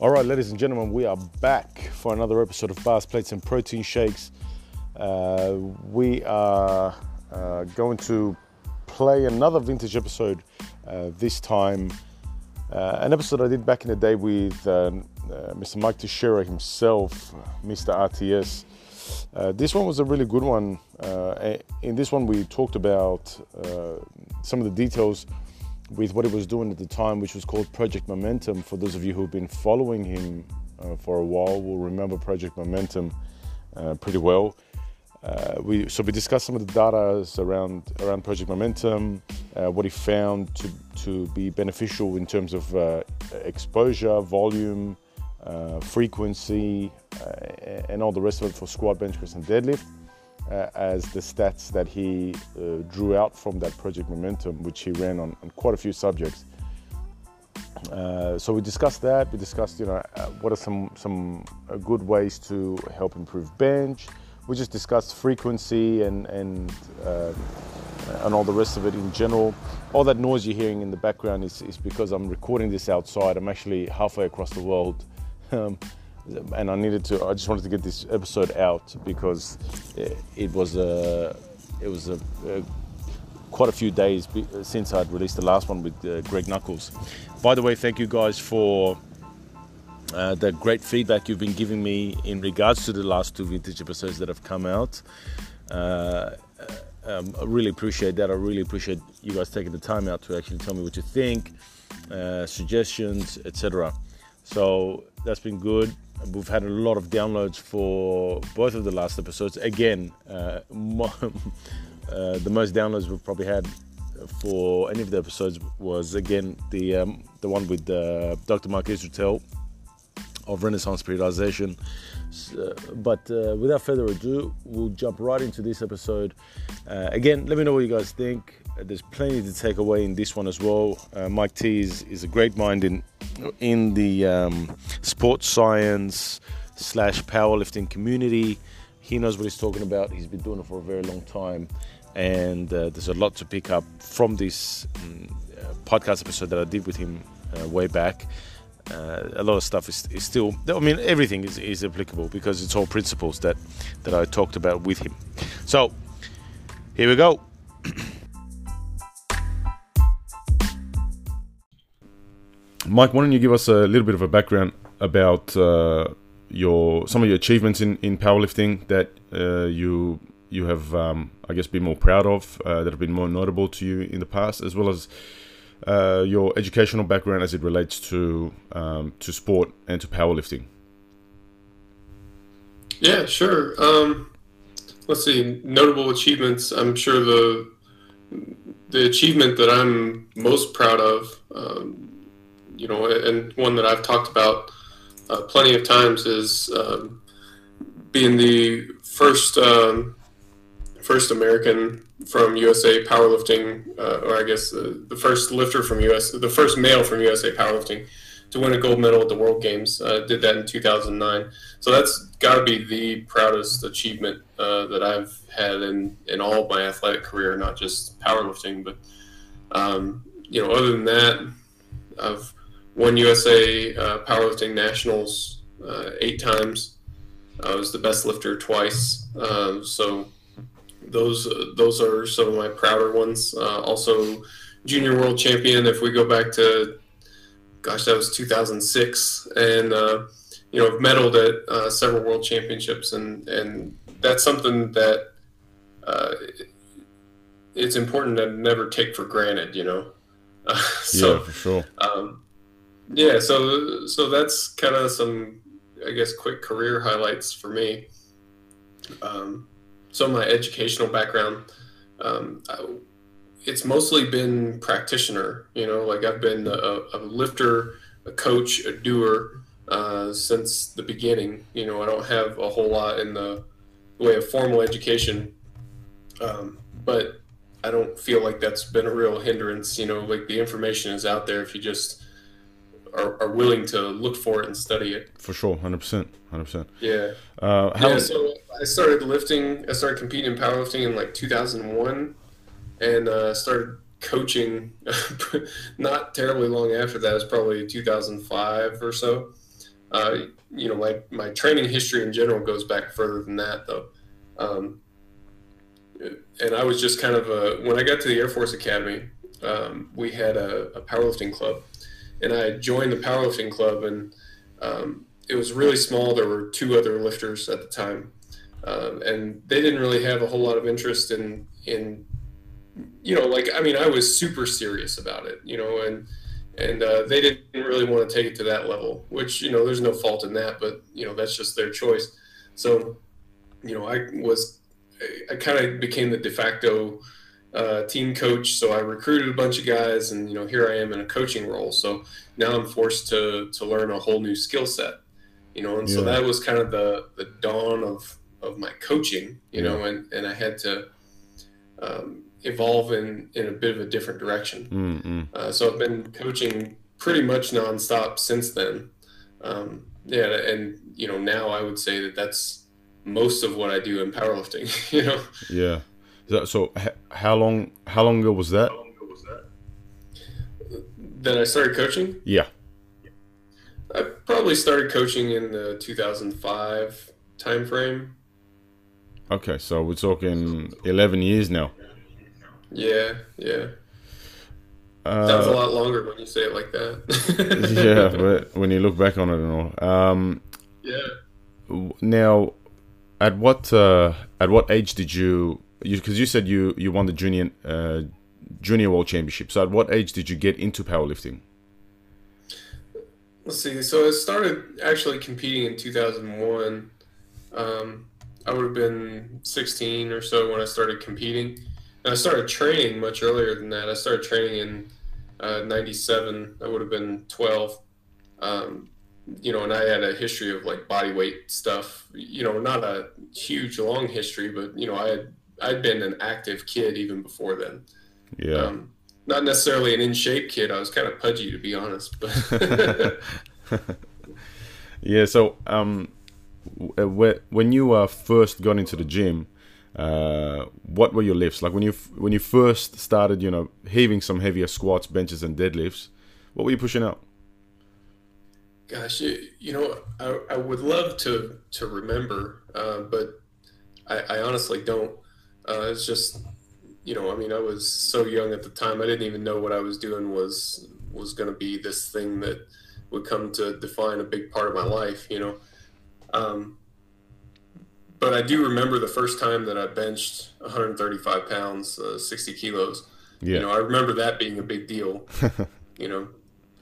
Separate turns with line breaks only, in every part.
All right, ladies and gentlemen, we are back for another episode of Bars, Plates, and Protein Shakes. Uh, we are uh, going to play another vintage episode uh, this time. Uh, an episode I did back in the day with uh, Mr. Mike Tuchscherer himself, Mr. RTS. Uh, this one was a really good one. in this one, we talked about some of the details with what he was doing at the time, which was called Project Momentum. For those of you who've been following him uh, for a while, will remember Project Momentum uh, pretty well. Uh, we, so we discussed some of the data around around Project Momentum, uh, what he found to to be beneficial in terms of uh, exposure, volume, uh, frequency, and all the rest of it for squat, bench press, and deadlift uh, as the stats that he uh, drew out from that project momentum, which he ran on, on quite a few subjects. Uh, so we discussed that. We discussed, you know, uh, what are some some uh, good ways to help improve bench. We just discussed frequency and and uh, and all the rest of it in general. All that noise you're hearing in the background is, is because I'm recording this outside. I'm actually halfway across the world. Um, and I needed to. I just wanted to get this episode out because it, was a, it was a, a, quite a few days since I'd released the last one with uh, Greg Nuckols. By the way, thank you guys for uh, the great feedback you've been giving me in regards to the last two vintage episodes that have come out. Uh, um, I really appreciate that. I really appreciate you guys taking the time out to actually tell me what you think, uh, suggestions, etc. So that's been good. We've had a lot of downloads for both of the last episodes. Again, uh, mo- uh, the most downloads we've probably had for any of the episodes was again the um, the one with uh, Dr. Mark Israetel of Renaissance Periodization. Uh, but uh, without further ado, we'll jump right into this episode. Uh, again, let me know what you guys think. There's plenty to take away in this one as well. Uh, Mike T is, is, a great mind in in the um, sports science slash powerlifting community. He knows what he's talking about. He's been doing it for a very long time, and uh, there's a lot to pick up from this um, podcast episode that I did with him uh, way back. Uh, a lot of stuff is, is, still i mean everything is, is applicable because it's all principles that that i talked about with him so here we go Mike, why don't you give us a little bit of a background about uh, your some of your achievements in, in powerlifting that uh, you you have, um, I guess, been more proud of, uh, that have been more notable to you in the past, as well as uh, your educational background as it relates to um, to sport and to powerlifting.
Yeah, sure. Um, let's see, notable achievements. I'm sure the the achievement that I'm most proud of um, you know, and one that I've talked about uh, plenty of times is um, being the first um, first American from USA powerlifting, uh, or I guess the, the first lifter from US, the first male from USA powerlifting to win a gold medal at the World Games. Uh, did that in 2009. So that's got to be the proudest achievement uh, that I've had in, in all of my athletic career, not just powerlifting. But, um, you know, other than that, I've won USA uh, powerlifting nationals uh, eight times. I was the best lifter twice. Uh, so those those are some of my prouder ones. Uh, also, junior world champion. If we go back to, gosh, that was 2006, and uh, you know, I've medaled at uh, several world championships, and and that's something that it's important to never take for granted. You know.
so, yeah, for sure. Um,
yeah, so so that's kind of some, I guess, quick career highlights for me. Um, so my educational background, um, I, it's mostly been practitioner. You know, like I've been a, a lifter, a coach, a doer uh, since the beginning. You know, I don't have a whole lot in the way of formal education, um, but I don't feel like that's been a real hindrance. You know, like the information is out there if you just are, are willing to look for it and study it.
For sure, hundred percent, hundred percent.
Yeah. Uh, how yeah. So I started lifting. I started competing in powerlifting in like 2001, and uh, started coaching. not terribly long after that. It was probably 2005 or so. Uh, you know, my, my training history in general goes back further than that, though. Um, and I was just kind of a, when I got to the Air Force Academy, um, we had a, a, powerlifting club, and I joined the powerlifting club, and um, it was really small. There were two other lifters at the time, um, and they didn't really have a whole lot of interest in in you know like I mean I was super serious about it, you know, and and uh, they didn't really want to take it to that level, which you know there's no fault in that, but you know that's just their choice. So, you know, I was I kind of became the de facto uh, team coach, so I recruited a bunch of guys, and you know here I am in a coaching role. So now I'm forced to to learn a whole new skill set, you know, and yeah. so that was kind of the the dawn of of my coaching, you yeah. know, and and I had to. Um, evolve in in a bit of a different direction.
Mm-hmm.
Uh, so I've been coaching pretty much nonstop since then. Um, yeah, and you know now I would say that that's most of what I do in powerlifting. you know.
Yeah. So, so how long how long ago was that?
That I started coaching.
Yeah.
I probably started coaching in the 2005 time frame.
Okay, so we're talking 11 years now.
Yeah, yeah. Uh, Sounds a lot longer when you say it like that.
yeah, but when you look back on it and all. Um,
yeah.
Now, at what uh, at what age did you? Because you, you, said you you won the junior uh, junior world championship. So at what age did you get into powerlifting?
Let's see. So I started actually competing in 2001. Um, I would have been 16 or so when I started competing. And I started training much earlier than that. I started training in uh, 97. I would have been 12. Um, you know, and I had a history of like body weight stuff, you know, not a huge long history, but you know, I had, I'd been an active kid even before then.
Yeah. Um,
not necessarily an in shape kid. I was kind of pudgy to be honest, but
yeah. So, um, when you uh, first got into the gym, uh, what were your lifts like when you when you first started? You know, heaving some heavier squats, benches, and deadlifts. What were you pushing out?
Gosh, you, you know, I, I would love to to remember, uh, but I, I, honestly don't. Uh, it's just, you know, I mean, I was so young at the time. I didn't even know what I was doing was was going to be this thing that would come to define a big part of my life. You know, um, but I do remember the first time that I benched 135 pounds, uh, 60 kilos. Yeah. You know, I remember that being a big deal. you know,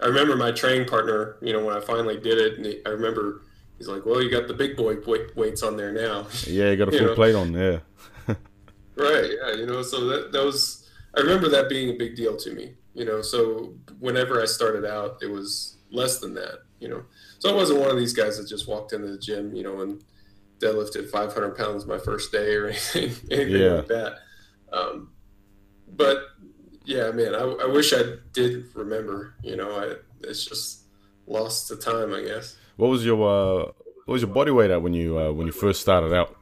I remember my training partner. You know, when I finally did it, and I remember he's like, "Well, you got the big boy weights on there now."
Yeah, you got a full plate on. Yeah.
Right. Yeah. You know, so that that was. I remember that being a big deal to me. You know, so whenever I started out, it was less than that. You know, so I wasn't one of these guys that just walked into the gym. You know, and deadlifted 500 pounds my first day or anything, anything yeah. like that. Um, but yeah, man, I, I, wish I did remember. You know, I, it's just lost to time, I guess.
What was your uh, what was your body weight at when you uh, when you first started out?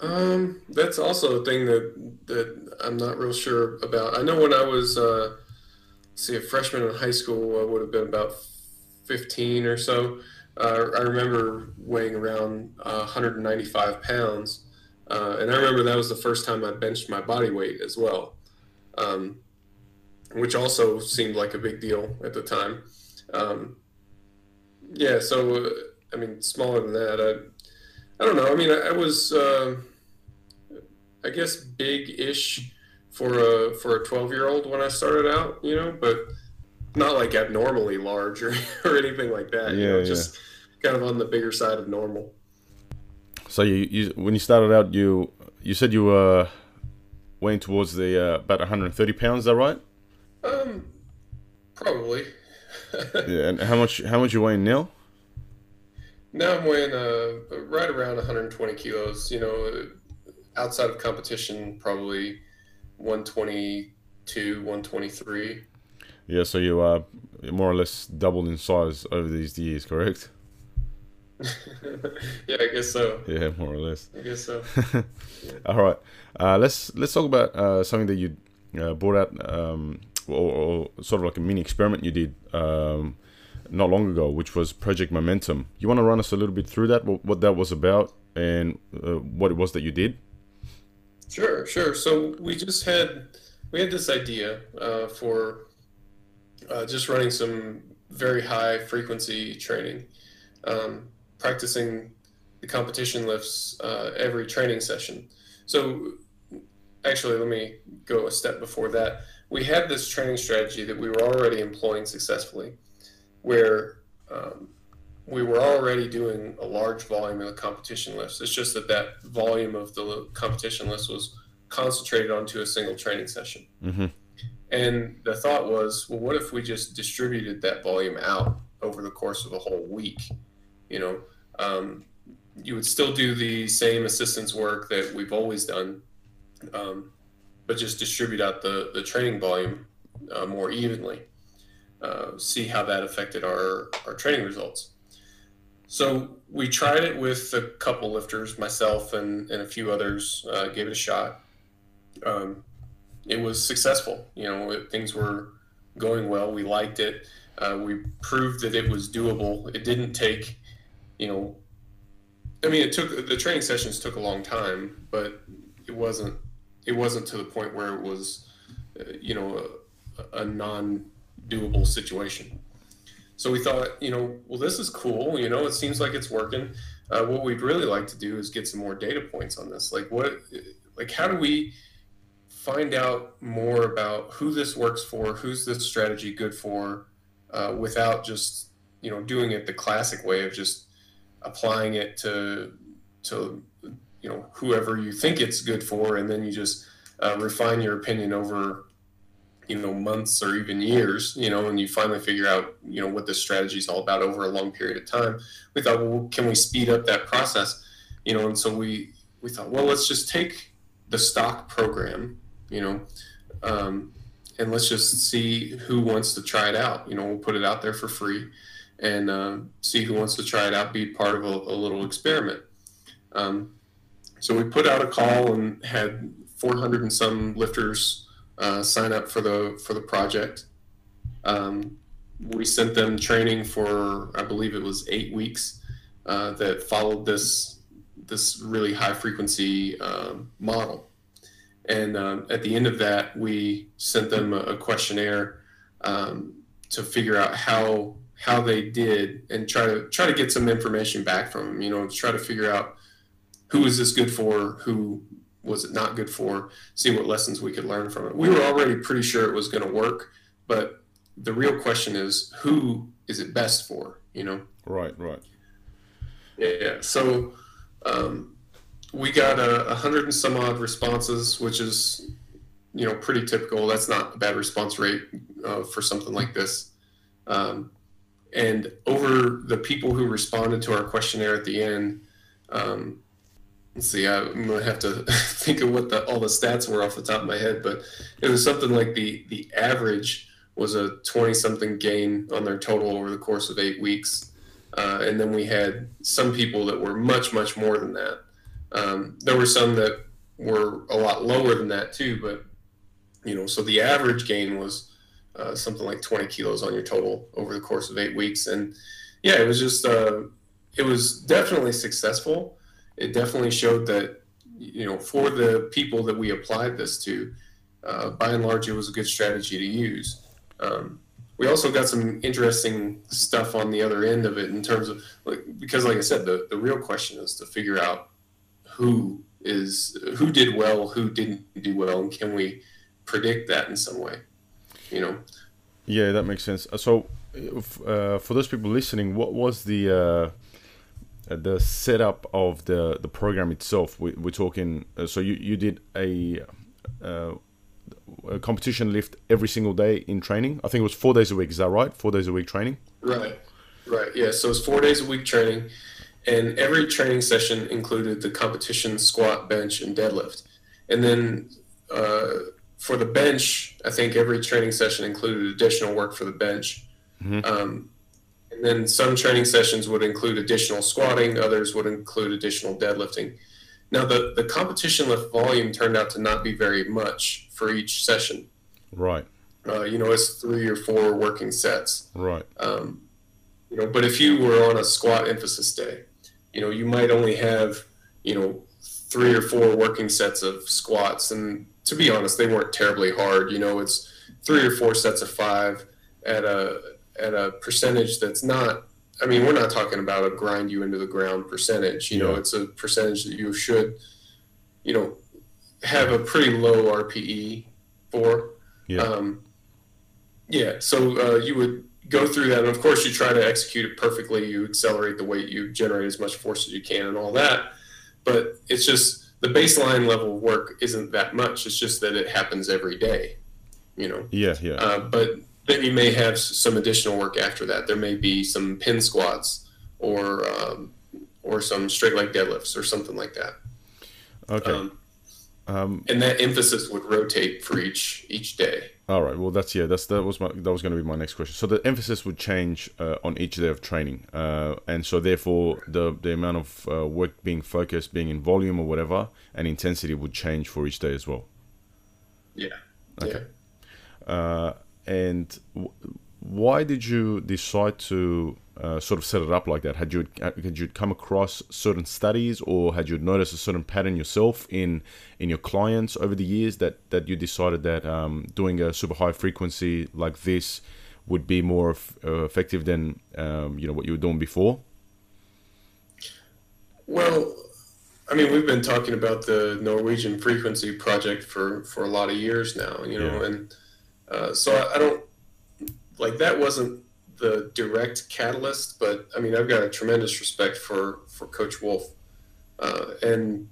Um, that's also a thing that that I'm not real sure about. I know when I was uh, see a freshman in high school, I would have been about 15 or so. Uh, I remember weighing around uh, 195 pounds, and I remember that was the first time I benched my body weight as well, um, which also seemed like a big deal at the time. Um, yeah, so uh, I mean, smaller than that, I, I don't know. I mean, I, I was, uh, I guess, big-ish for a for a 12 year old when I started out, you know, but not like abnormally large or, or anything like that. Yeah, you know, yeah. just kind of on the bigger side of normal.
So you, you when you started out, you you said you were weighing towards the uh, about 130 pounds. Is that right?
Um, probably.
yeah, and how much how much you weighing now?
Now I'm weighing uh, right around 120 kilos. You know, outside of competition, probably 122, 123.
Yeah, so you are more or less doubled in size over these years, correct?
yeah, I guess so.
Yeah, more or less.
I guess so.
All right, uh, let's let's talk about uh, something that you uh, brought out, um, or, or, sort of like a mini experiment you did um, not long ago, which was Project Momentum. You want to run us a little bit through that, what, what that was about, and uh, what it was that you did?
Sure, sure. So we just had we had this idea uh, for uh, just running some very high frequency training, um, practicing the competition lifts uh, every training session. So actually, let me go a step before that. We had this training strategy that we were already employing successfully, where um, we were already doing a large volume of the competition lifts. It's just that that volume of the competition lifts was concentrated onto a single training session.
Mm-hmm.
And the thought was, well, what if we just distributed that volume out over the course of a whole week? You know, um, you would still do the same assistance work that we've always done, um, but just distribute out the, the training volume uh, more evenly. Uh, see how that affected our, our training results. So we tried it with a couple lifters, myself and, and a few others uh, gave it a shot. Um, it was successful. You know, it, things were going well. We liked it. Uh, we proved that it was doable. It didn't take, you know, I mean, it took the training sessions took a long time, but it wasn't it wasn't to the point where it was, uh, you know, a, a non-doable situation. So we thought, you know, well, this is cool. You know, it seems like it's working. Uh, what we'd really like to do is get some more data points on this. Like, what, like, how do we find out more about who this works for, who's this strategy good for, uh, without just, you know, doing it the classic way of just applying it to to you know whoever you think it's good for, and then you just uh, refine your opinion over you know months or even years. You know, and you finally figure out you know what this strategy is all about over a long period of time. We thought, well, can we speed up that process? You know, and so we we thought, well, let's just take the stock program, you know, um, and let's just see who wants to try it out. You know, we'll put it out there for free and uh, see who wants to try it out, be part of a, a little experiment. Um, so we put out a call and had 400 and some lifters uh, sign up for the for the project. Um, we sent them training for I believe it was eight weeks uh, that followed this this really high frequency um, model. And um, at the end of that, we sent them a, questionnaire um, to figure out how how they did and try to try to get some information back from them. You know, try to figure out who is this good for, who was it not good for, see what lessons we could learn from it. We were already pretty sure it was going to work, but the real question is who is it best for? You know.
Right. Right.
Yeah. So. Um, we got a, a hundred and some odd responses, which is, you know, pretty typical. That's not a bad response rate uh, for something like this. Um, and over the people who responded to our questionnaire at the end, um, see, I'm gonna have to think of what the, all the stats were off the top of my head, but it was something like the the average was a 20 something gain on their total over the course of eight weeks, uh, and then we had some people that were much much more than that. Um, there were some that were a lot lower than that too, but you know, so the average gain was uh, something like 20 kilos on your total over the course of eight weeks. And yeah, it was just, uh, it was definitely successful. It definitely showed that, you know, for the people that we applied this to, uh, by and large, it was a good strategy to use. Um, we also got some interesting stuff on the other end of it in terms of like because like I said, the, the real question is to figure out who is who did well, who didn't do well, and can we predict that in some way? you know.
Yeah, that makes sense. So, uh, for those people listening, what was the uh, the setup of the the program itself? We, are talking. Uh, so you you did a, uh, a competition lift every single day in training. I think it was four days a week. Is that right? Four days a week training.
Right. Right. Yeah. So it's four days a week training, and every training session included the competition squat, bench, and deadlift, and then. Uh, for the bench, I think every training session included additional work for the bench. Mm-hmm. Um, and then some training sessions would include additional squatting, others would include additional deadlifting. Now, the, the competition lift volume turned out to not be very much for each session.
Right.
Uh, you know, it's three or four working sets.
Right.
Um, You know, but if you were on a squat emphasis day, you know, you might only have, you know, three or four working sets of squats. And to be honest, they weren't terribly hard. You know, it's three or four sets of five at a at a percentage that's not I mean, we're not talking about a grind you into the ground percentage. You yeah. know, it's a percentage that you should, you know, have a pretty low RPE for. Yeah. Um, yeah. So uh, you would go through that, and of course, you try to execute it perfectly. You accelerate the weight, you generate as much force as you can, and all that. But it's just the baseline level of work isn't that much. It's just that it happens every day. You know.
Yeah. Yeah.
Uh, but then you may have some additional work after that. There may be some pin squats or um, or some straight leg deadlifts or something like that.
Okay. Um,
um, and that emphasis would rotate for each each day.
All right. Well, that's yeah. That's that was my that was going to be my next question. So the emphasis would change uh, on each day of training, uh, and so therefore the the amount of uh, work being focused, being in volume or whatever, and intensity would change for each day as well.
Yeah.
Okay. Yeah. Uh, and w- why did you decide to uh, sort of set it up like that? Had you had you come across certain studies, or had you noticed a certain pattern yourself in in your clients over the years that that you decided that um, doing a super high frequency like this would be more f- uh, effective than um, you know what you were doing before?
Well, I mean, we've been talking about the Norwegian frequency project for for a lot of years now, you know, yeah. and uh, so I, I don't like that wasn't the direct catalyst, but I mean, I've got a tremendous respect for for Coach Wolf, uh, and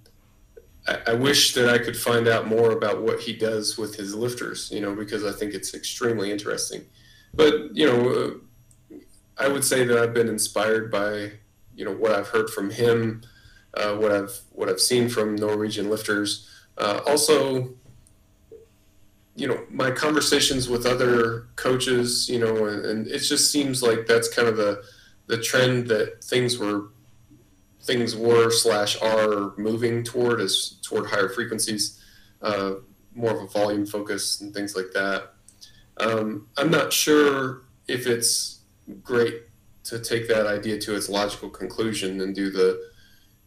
I, I, wish that I could find out more about what he does with his lifters. You know, because I think it's extremely interesting. But you know, uh, I would say that I've been inspired by you know what I've heard from him, uh, what I've what I've seen from Norwegian lifters. Uh, also, you know my conversations with other coaches you know and, and, it just seems like that's kind of the the trend that things were things were slash are moving toward is toward higher frequencies uh, more of a volume focus and things like that. Um, i'm not sure if it's great to take that idea to its logical conclusion and do the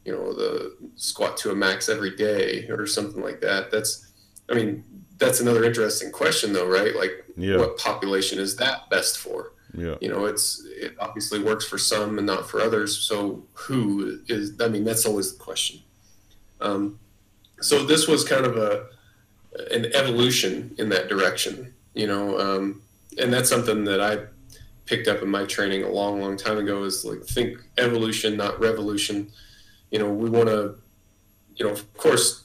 you know the squat to a max every day or something like that. That's i mean that's another interesting question though right? Like yeah. what population is that best for?
Yeah.
You know it's it obviously works for some and not for others. So who is i mean that's always the question. Um, so this was kind of a an evolution in that direction you know um, and that's something that i picked up in my training a long long time ago is like think evolution not revolution. You know we want to you know of course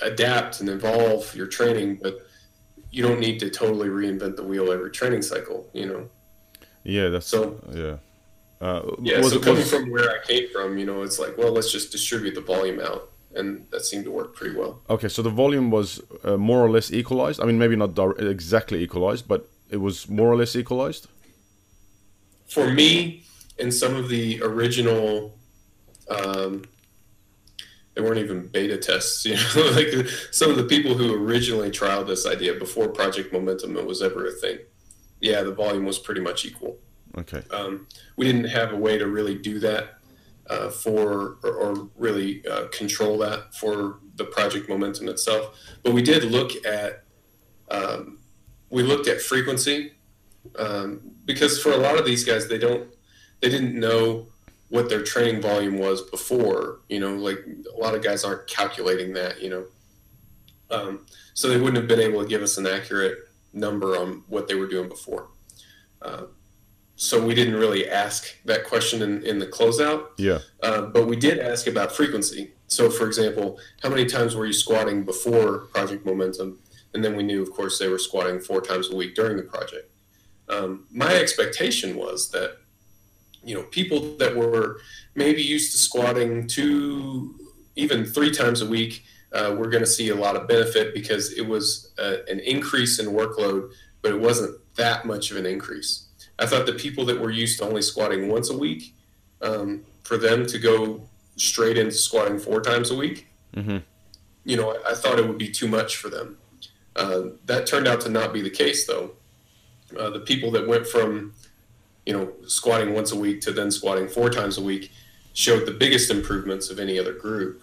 adapt and evolve your training, but you don't need to totally reinvent the wheel every training cycle. You know.
Yeah, that's so. Yeah.
Uh, yeah. so coming was... from where I came from, you know, it's like, well, let's just distribute the volume out, and that seemed to work pretty well.
Okay, so the volume was uh, more or less equalized. I mean, maybe not exactly equalized, but it was more or less equalized.
For me, in some of the original um, they weren't even beta tests. You know, like some of the people who originally trialed this idea before Project Momentum was ever a thing. Yeah, the volume was pretty much equal.
Okay.
Um, we didn't have a way to really do that uh, for or, or really uh, control that for the Project Momentum itself, but we did look at um, we looked at frequency um, because for a lot of these guys they don't they didn't know what their training volume was before. You know, like a lot of guys aren't calculating that. You know, um, so they wouldn't have been able to give us an accurate number on what they were doing before. Uh, so we didn't really ask that question in, in the closeout.
Yeah.
Uh, but we did ask about frequency. So, for example, how many times were you squatting before Project Momentum? And then we knew, of course, they were squatting four times a week during the project. Um, my expectation was that you know people that were maybe used to squatting two even three times a week uh, we're going to see a lot of benefit because it was uh, an increase in workload but it wasn't that much of an increase. I thought the people that were used to only squatting once a week um, for them to go straight into squatting four times a week
mm-hmm.
you know I, I, thought it would be too much for them. Uh, that turned out to not be the case though. Uh, the people that went from you know, squatting once a week to then squatting four times a week showed the biggest improvements of any other group.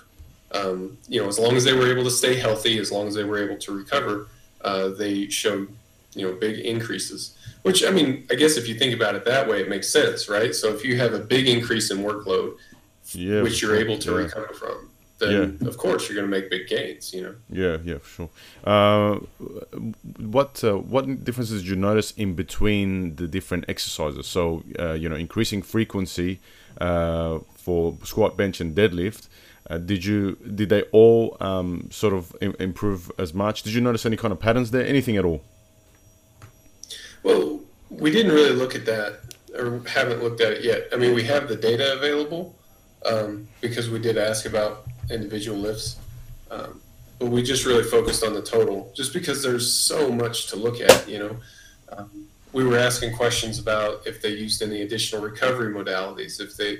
Um, you know, as long as they were able to stay healthy, as long as they were able to recover, uh, they showed, you know, big increases. Which, I mean, I guess if you think about it that way, it makes sense, right? So if you have a big increase in workload, yeah, which you're able to yeah. recover from, then yeah. of course you're going to make big gains. You know.
Yeah, yeah, for sure. Uh, what uh, what differences did you notice in between the different exercises? So uh, you know, increasing frequency uh, for squat, bench, and deadlift. Uh, did you did they all um, sort of Im- improve as much? Did you notice any kind of patterns there? Anything at all?
Well, we didn't really look at that, or haven't looked at it yet. I mean, we have the data available um, because we did ask about individual lifts. Um, but we just really focused on the total, just because there's so much to look at. You know, um, we were asking questions about if they used any additional recovery modalities, if they,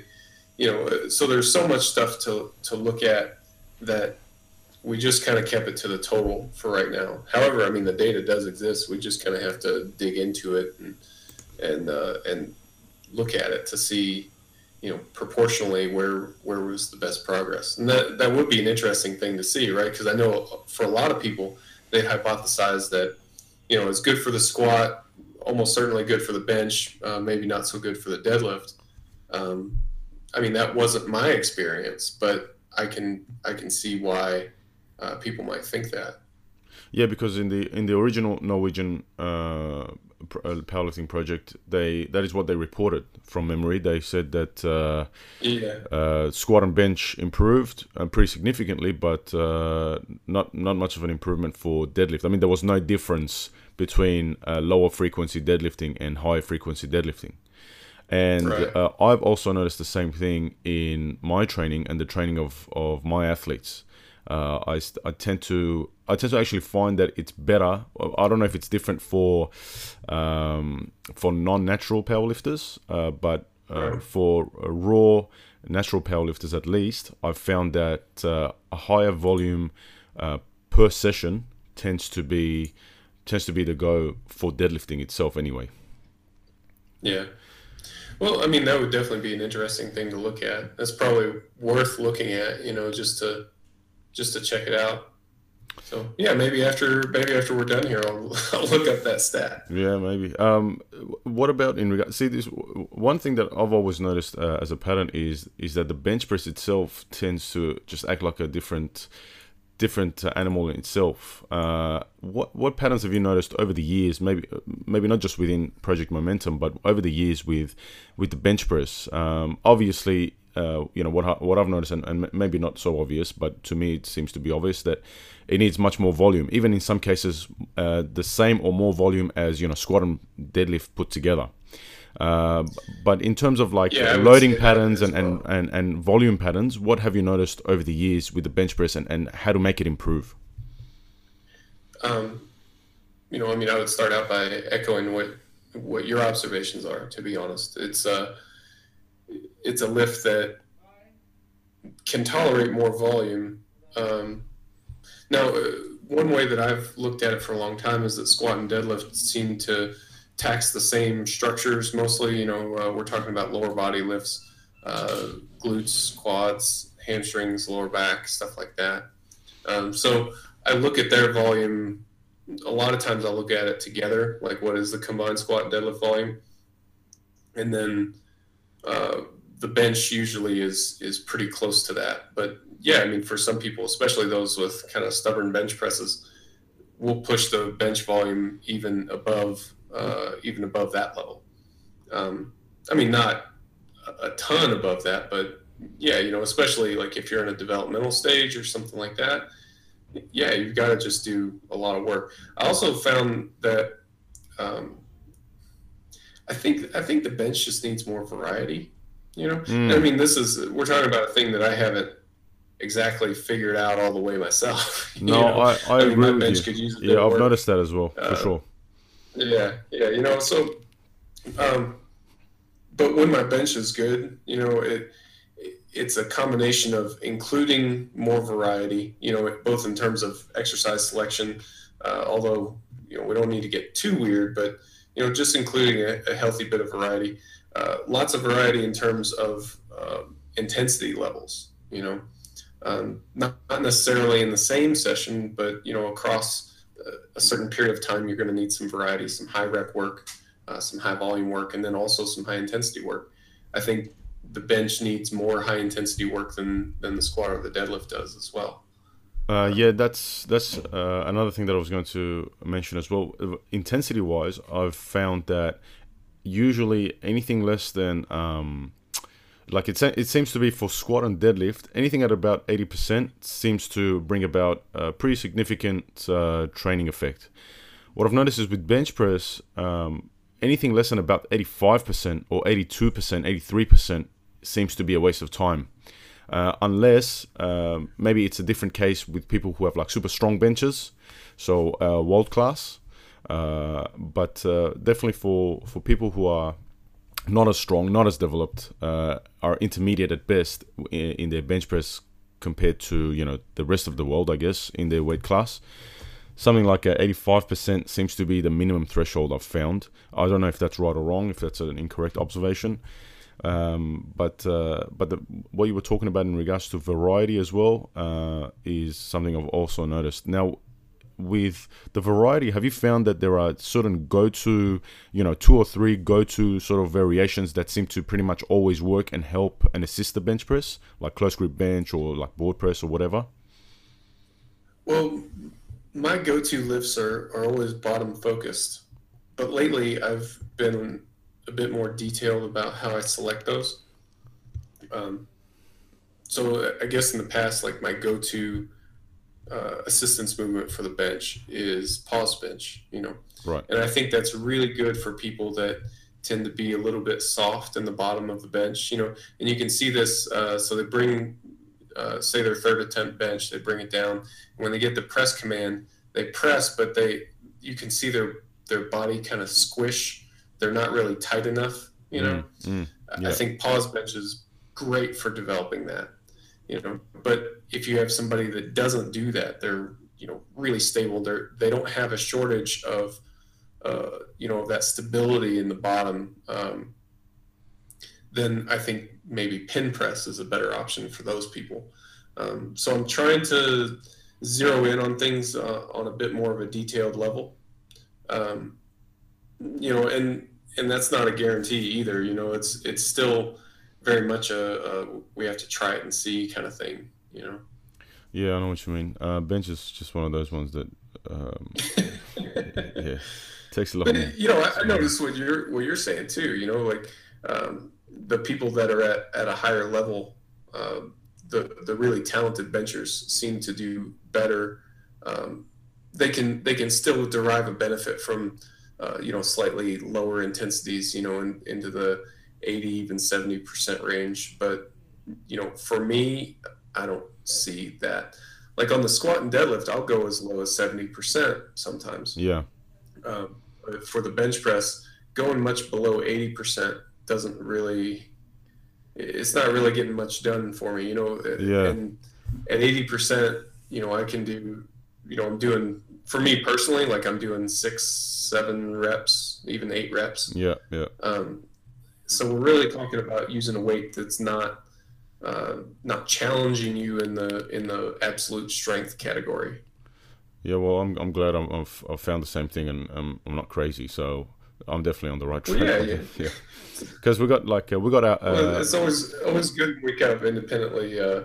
you know, uh, so there's so much stuff to to look at that we just kind of kept it to the total for right now. However, I mean the data does exist. We just kind of have to dig into it and and uh, and look at it to see you know proportionally where where was the best progress? And that that would be an interesting thing to see right? Because i know for a lot of people they hypothesize that you know it's good for the squat almost certainly good for the bench uh, maybe not so good for the deadlift. Um, i mean that wasn't my experience but i can i can see why uh, people might think that.
Yeah because in the in the original norwegian uh, powerlifting project, they that is what they reported from memory. They said that uh, yeah. uh, squat and bench improved uh, pretty significantly, but uh, not not much of an improvement for deadlift. I mean, there was no difference between uh, lower frequency deadlifting and high frequency deadlifting. And right. I've also noticed the same thing in my training and the training of, of my athletes. Uh, I, I tend to I tend to actually find that it's better. I don't know if it's different for um, for non-natural powerlifters, uh, but uh, for raw natural powerlifters at least, I've found that uh, a higher volume uh, per session tends to be tends to be the go for deadlifting itself anyway.
Yeah. Well, I mean, that would definitely be an interesting thing to look at. That's probably worth looking at, you know, just to just to check it out. So yeah, maybe after maybe after we're done here, I'll, I'll look up that stat.
Yeah, maybe. Um, what about in regard? See, this one thing that I've always noticed uh, as a pattern is is that the bench press itself tends to just act like a different different uh, animal in itself. Uh, what what patterns have you noticed over the years? Maybe maybe not just within Project Momentum, but over the years with with the bench press. Um, obviously, uh, you know what what I've noticed, and, and, maybe not so obvious, but to me it seems to be obvious that it needs much more volume. Even in some cases, uh, the same or more volume as you know squat and deadlift put together. Uh, but in terms of like yeah, loading patterns and, well. and, and, and volume patterns, what have you noticed over the years with the bench press and, and how to make it improve?
Um, you know, I mean, I would start out by echoing what what your observations are. To be honest, it's uh, it's a lift that can tolerate more volume. Um, now, uh, one way that I've looked at it for a long time is that squat and deadlift seem to tax the same structures mostly. You know, uh, we're talking about lower body lifts, uh, glutes, quads, hamstrings, lower back, stuff like that. Um, so I look at their volume. A lot of times I'll look at it together, like what is the combined squat and deadlift volume, and then uh, the bench usually is is pretty close to that. But yeah, I mean, for some people, especially those with kind of stubborn bench presses, we'll push the bench volume even above uh, even above that level. Um, I mean, not a ton above that, but yeah, you know, especially like if you're in a developmental stage or something like that, yeah, you've got to just do a lot of work. I also found that um, I think I think the bench just needs more variety. You know, mm. I mean, this is we're talking about a thing that I haven't exactly figured out all the way myself.
no, know? I, I, I mean, agree with you. yeah, I've noticed that as well for uh, sure.
Yeah, yeah, you know, so, um, but when my bench is good, you know, it it's a combination of including more variety, you know, both in terms of exercise selection, uh, although you know we don't need to get too weird, but you know, just including a, a healthy bit of variety. Uh, lots of variety in terms of uh, intensity levels. You know, um, not, not necessarily in the same session, but you know, across a certain period of time, you're going to need some variety, some high rep work, uh, some high volume work, and then also some high intensity work. I think the bench needs more high intensity work than than the squat or the deadlift does as well.
Uh, yeah, that's that's uh, another thing that I was going to mention as well. Intensity wise, I've found that usually anything less than um, like it, it seems to be for squat and deadlift, anything at about 80% seems to bring about a pretty significant uh, training effect. What I've noticed is with bench press, um, anything less than about 85% or 82%, 83% seems to be a waste of time. Uh, unless um, maybe it's a different case with people who have like super strong benches, so uh, world class. Uh, but uh, definitely for, for people who are not as strong, not as developed, uh, are intermediate at best in, in, their bench press compared to you know the rest of the world, I guess, in their weight class. Something like 85% seems to be the minimum threshold I've found. I don't know if that's right or wrong, if that's an incorrect observation. Um, but uh, but the, what you were talking about in regards to variety as well uh, is something I've also noticed. Now, with the variety, have you found that there are certain go-to, you know, two or three go-to sort of variations that seem to pretty much always work and help and assist the bench press, like close grip bench or like board press or whatever?
Well, my go-to lifts are, are always bottom focused, but lately I've been a bit more detailed about how I select those. Um, so I guess in the past, like my go-to uh, assistance movement for the bench is pause bench, you know.
Right.
And I think that's really good for people that tend to be a little bit soft in the bottom of the bench, you know. And you can see this. Uh, so they bring, uh, say, their third attempt bench, they bring it down. When they get the press command, they press, but they, you can see their their body kind of squish. They're not really tight enough, you know. Mm, mm, yeah. I think pause bench is great for developing that you know but if you have somebody that doesn't do that they're you know really stable they're they don't have a shortage of uh, you know that stability in the bottom um, then i think maybe pin press is a better option for those people um, so i'm trying to zero in on things uh, on a bit more of a detailed level um, you know and and that's not a guarantee either you know it's it's still very much a, a, we have to try it and see kind of thing, you know.
Yeah, I know what you mean. Uh, bench is just one of those ones that, um, yeah, takes a lot.
But, you know, I, I noticed what you're what you're saying too. You know, like um, the people that are at, at a higher level, uh, the the really talented benchers seem to do better. Um, they can they can still derive a benefit from uh, you know slightly lower intensities. You know, in, into the 80, even 70% range. But, you know, for me, I don't see that. Like on the squat and deadlift, I'll go as low as 70% sometimes.
Yeah.
Um, for the bench press, going much below 80% doesn't really, it's not really getting much done for me, you know.
Yeah.
And at 80%, you know, I can do, you know, I'm doing, for me personally, like I'm doing six, seven reps, even eight reps.
Yeah. Yeah.
Um, so we're really talking about using a weight that's not uh, not challenging you in the in the absolute strength category.
Yeah, well, I'm I'm glad I'm, I've, I've found the same thing and I'm, I'm not crazy, so I'm definitely on the right track.
Well, yeah,
yeah, Because we got like uh, we got our. Uh,
well, it's always always good we kind of independently uh,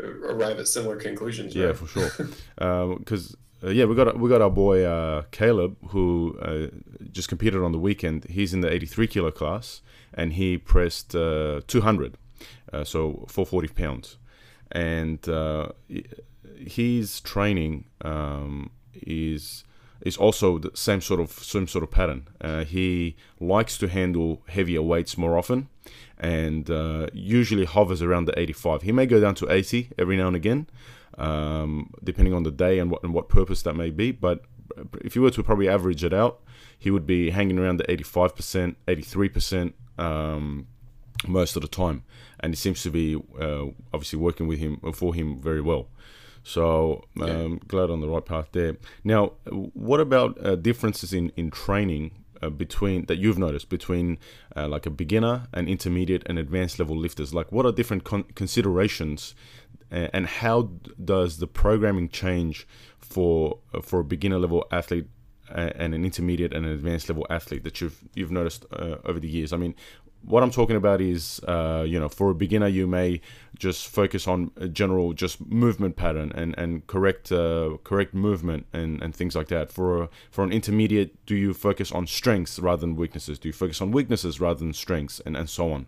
arrive at similar conclusions.
Right? Yeah, for sure. Because uh, yeah, we got we got our boy uh, Caleb who uh, just competed on the weekend. He's in the 83 kilo class, and he pressed uh, 200, uh, so 440 pounds, and uh, his training um, is is also the same sort of same sort of pattern. he likes to handle heavier weights more often, and usually hovers around the 85. He may go down to 80 every now and again um, depending on the day and what and what purpose that may be. But if you were to probably average it out, he would be hanging around the 85%, 83% um, most of the time, and it seems to be uh, obviously working with him for him very well. So um, yeah. glad on the right path there. Now, what about uh, differences in in training uh, between that you've noticed between uh, like a beginner and intermediate and advanced level lifters like what are different con- considerations and how does the programming change for for a beginner level athlete and an intermediate and an advanced level athlete that you've you've noticed uh, over the years? I mean, what I'm talking about is, uh, you know, for a beginner, you may just focus on general just movement pattern and and correct uh, correct movement and, and things like that. For a, for an intermediate, do you focus on strengths rather than weaknesses? Do you focus on weaknesses rather than strengths, and and so on?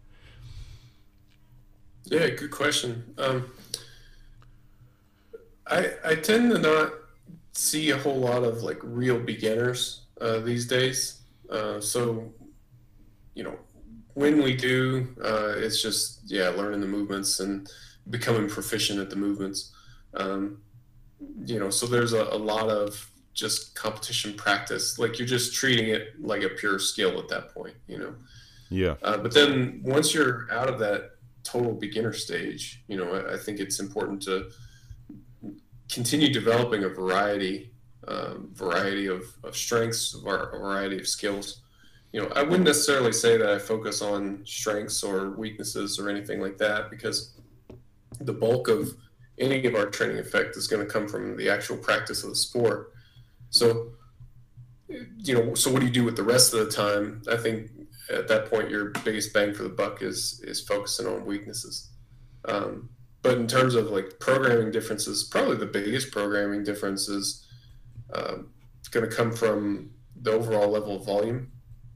Yeah, good question. Um, I I tend to not see a whole lot of like real beginners uh, these days. Uh, so, you know, when we do, uh, it's just yeah, learning the movements and becoming proficient at the movements. Um, you know, so there's a, a, lot of just competition practice. Like you're just treating it like a pure skill at that point. You know.
Yeah.
Uh, but then once you're out of that total beginner stage, you know, I, I think it's important to continue developing a variety um, variety of, of strengths, a variety of skills. You know, I wouldn't necessarily say that I focus on strengths or weaknesses or anything like that because the bulk of any of our training effect is going to come from the actual practice of the sport. So, you know, so what do you do with the rest of the time? I think at that point, your biggest bang for the buck is is focusing on weaknesses. Um, but in terms of like programming differences, probably the biggest programming difference is um, going to come from the overall level of volume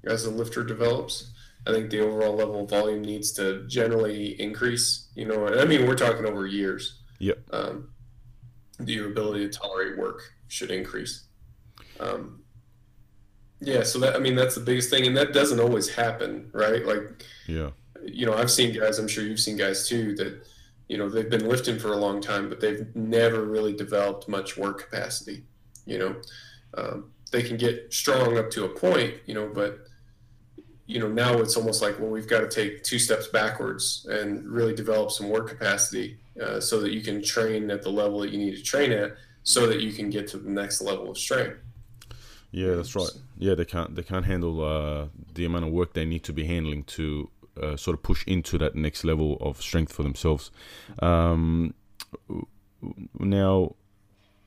as the lifter develops. I think the overall level of volume needs to generally increase. You know, I mean, we're talking over years.
Yep.
Um, your ability to tolerate work should increase. Um, yeah, so that I mean that's the biggest thing, and that doesn't always happen, right? Like,
yeah,
you know, I've seen guys. I'm sure you've seen guys too that you know they've been lifting for a long time but they've never really developed much work capacity you know? Um, they can get strong up to a point you know but you know now it's almost like well we've got to take two steps backwards and really develop some work capacity uh, so that you can train at the level that you need to train at so that you can get to the next level of strength.
Yeah that's right. Yeah they can't they can't handle uh, the amount of work they need to be handling to uh, sort of push into that next level of strength for themselves. Um, now,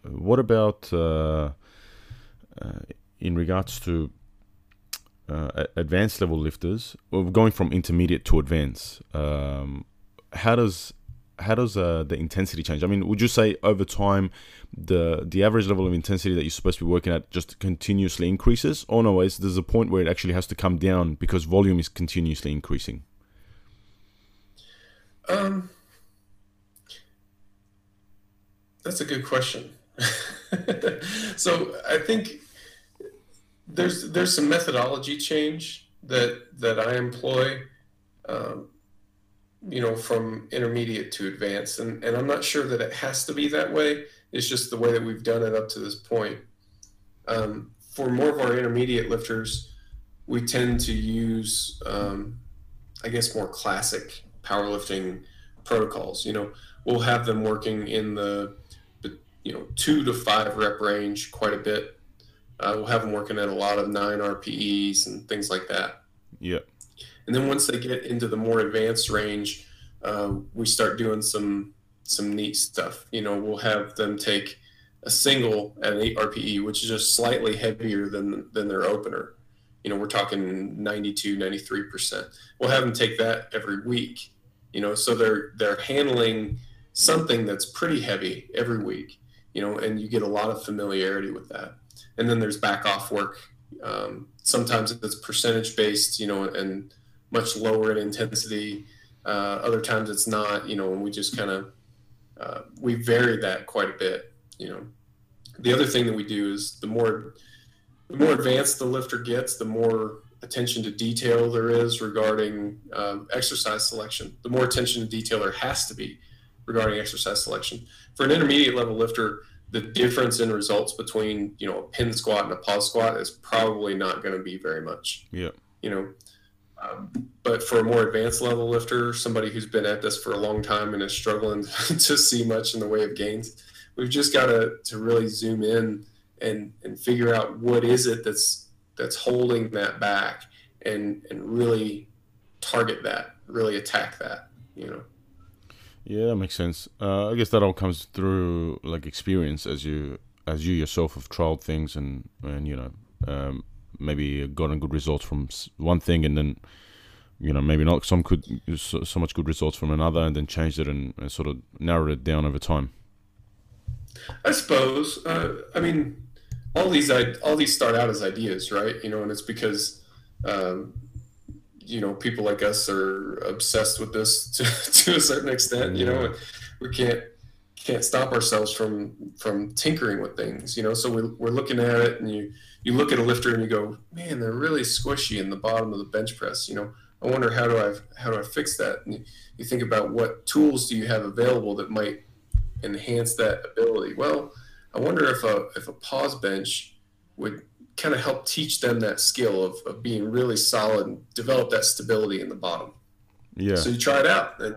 what about uh, uh, in regards to uh, advanced level lifters, going from intermediate to advanced? Um, how does how does uh, the intensity change? I mean, would you say over time the the average level of intensity that you're supposed to be working at just continuously increases, or no? Is there's a point where it actually has to come down because volume is continuously increasing?
Um, that's a good question. so I think there's there's some methodology change that that I employ. Um, you know, from intermediate to advanced. And, and I'm not sure that it has to be that way. It's just the way that we've done it up to this point. Um, for more of our intermediate lifters, we tend to use, um, I guess, more classic powerlifting protocols. You know, we'll have them working in the, you know, two to five rep range quite a bit. Uh, we'll have them working at a lot of nine RPEs and things like that.
Yeah.
And then once they get into the more advanced range, uh, we start doing some some neat stuff. You know, we'll have them take a single at an 8 RPE, which is just slightly heavier than than their opener. You know, we're talking 92, 93%. We'll have them take that every week. You know, so they're they're handling something that's pretty heavy every week. You know, and you get a lot of familiarity with that. And then there's back off work. Um, sometimes it's percentage based. You know, and much lower in intensity. Uh, other times it's not, you know, and we just kind of uh, we vary that quite a bit. You know, the other thing that we do is the more the more advanced the lifter gets, the more attention to detail there is regarding um, exercise selection. The more attention to detail there has to be regarding exercise selection. For an intermediate level lifter, the difference in results between you know a pin squat and a pause squat is probably not going to be very much.
Yeah.
You know, um, but for a more advanced level lifter, somebody who's been at this for a long time and is struggling to see much in the way of gains, we've just got to to really zoom in and and figure out what is it that's that's holding that back and and really target that, really attack that, you know.
Yeah, that makes sense. Uh, I guess that all comes through like experience as you as you yourself have trialed things and and you know um, maybe gotten good results from one thing and then you know maybe not some could so, so much good results from another and then changed it and, and sort of narrowed it down over time.
I suppose. Uh, I mean, all these I all these start out as ideas, right? You know, and it's because um, you know people like us are obsessed with this to, to a certain extent. You know, we can't can't stop ourselves from from tinkering with things. You know, so we, we're looking at it, and you you look at a lifter and you go, man, they're really squishy in the bottom of the bench press. You know, I wonder how do I how do I fix that? And you, you think about what tools do you have available that might enhance that ability. Well, I wonder if a if a pause bench would kind of help teach them that skill of, of being really solid and develop that stability in the bottom.
Yeah.
So you try it out and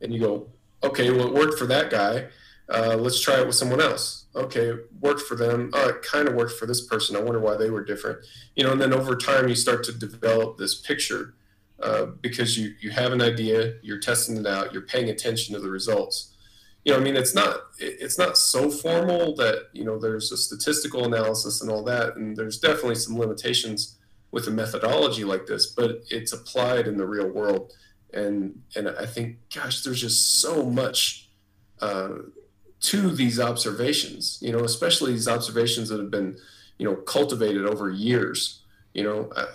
and you go, okay, well it worked for that guy. Uh, let's try it with someone else. Okay, worked for them. Oh, it kind of worked for this person. I wonder why they were different. You know, and then over time you start to develop this picture uh, because you you have an idea, you're testing it out, you're paying attention to the results you know, I mean, it's not it's not so formal that you know there's a statistical analysis and all that, and there's definitely some limitations with a methodology like this, but it's applied in the real world, and and I think, gosh, there's just so much uh, to these observations, you know, especially these observations that have been, you know, cultivated over years, you know, uh,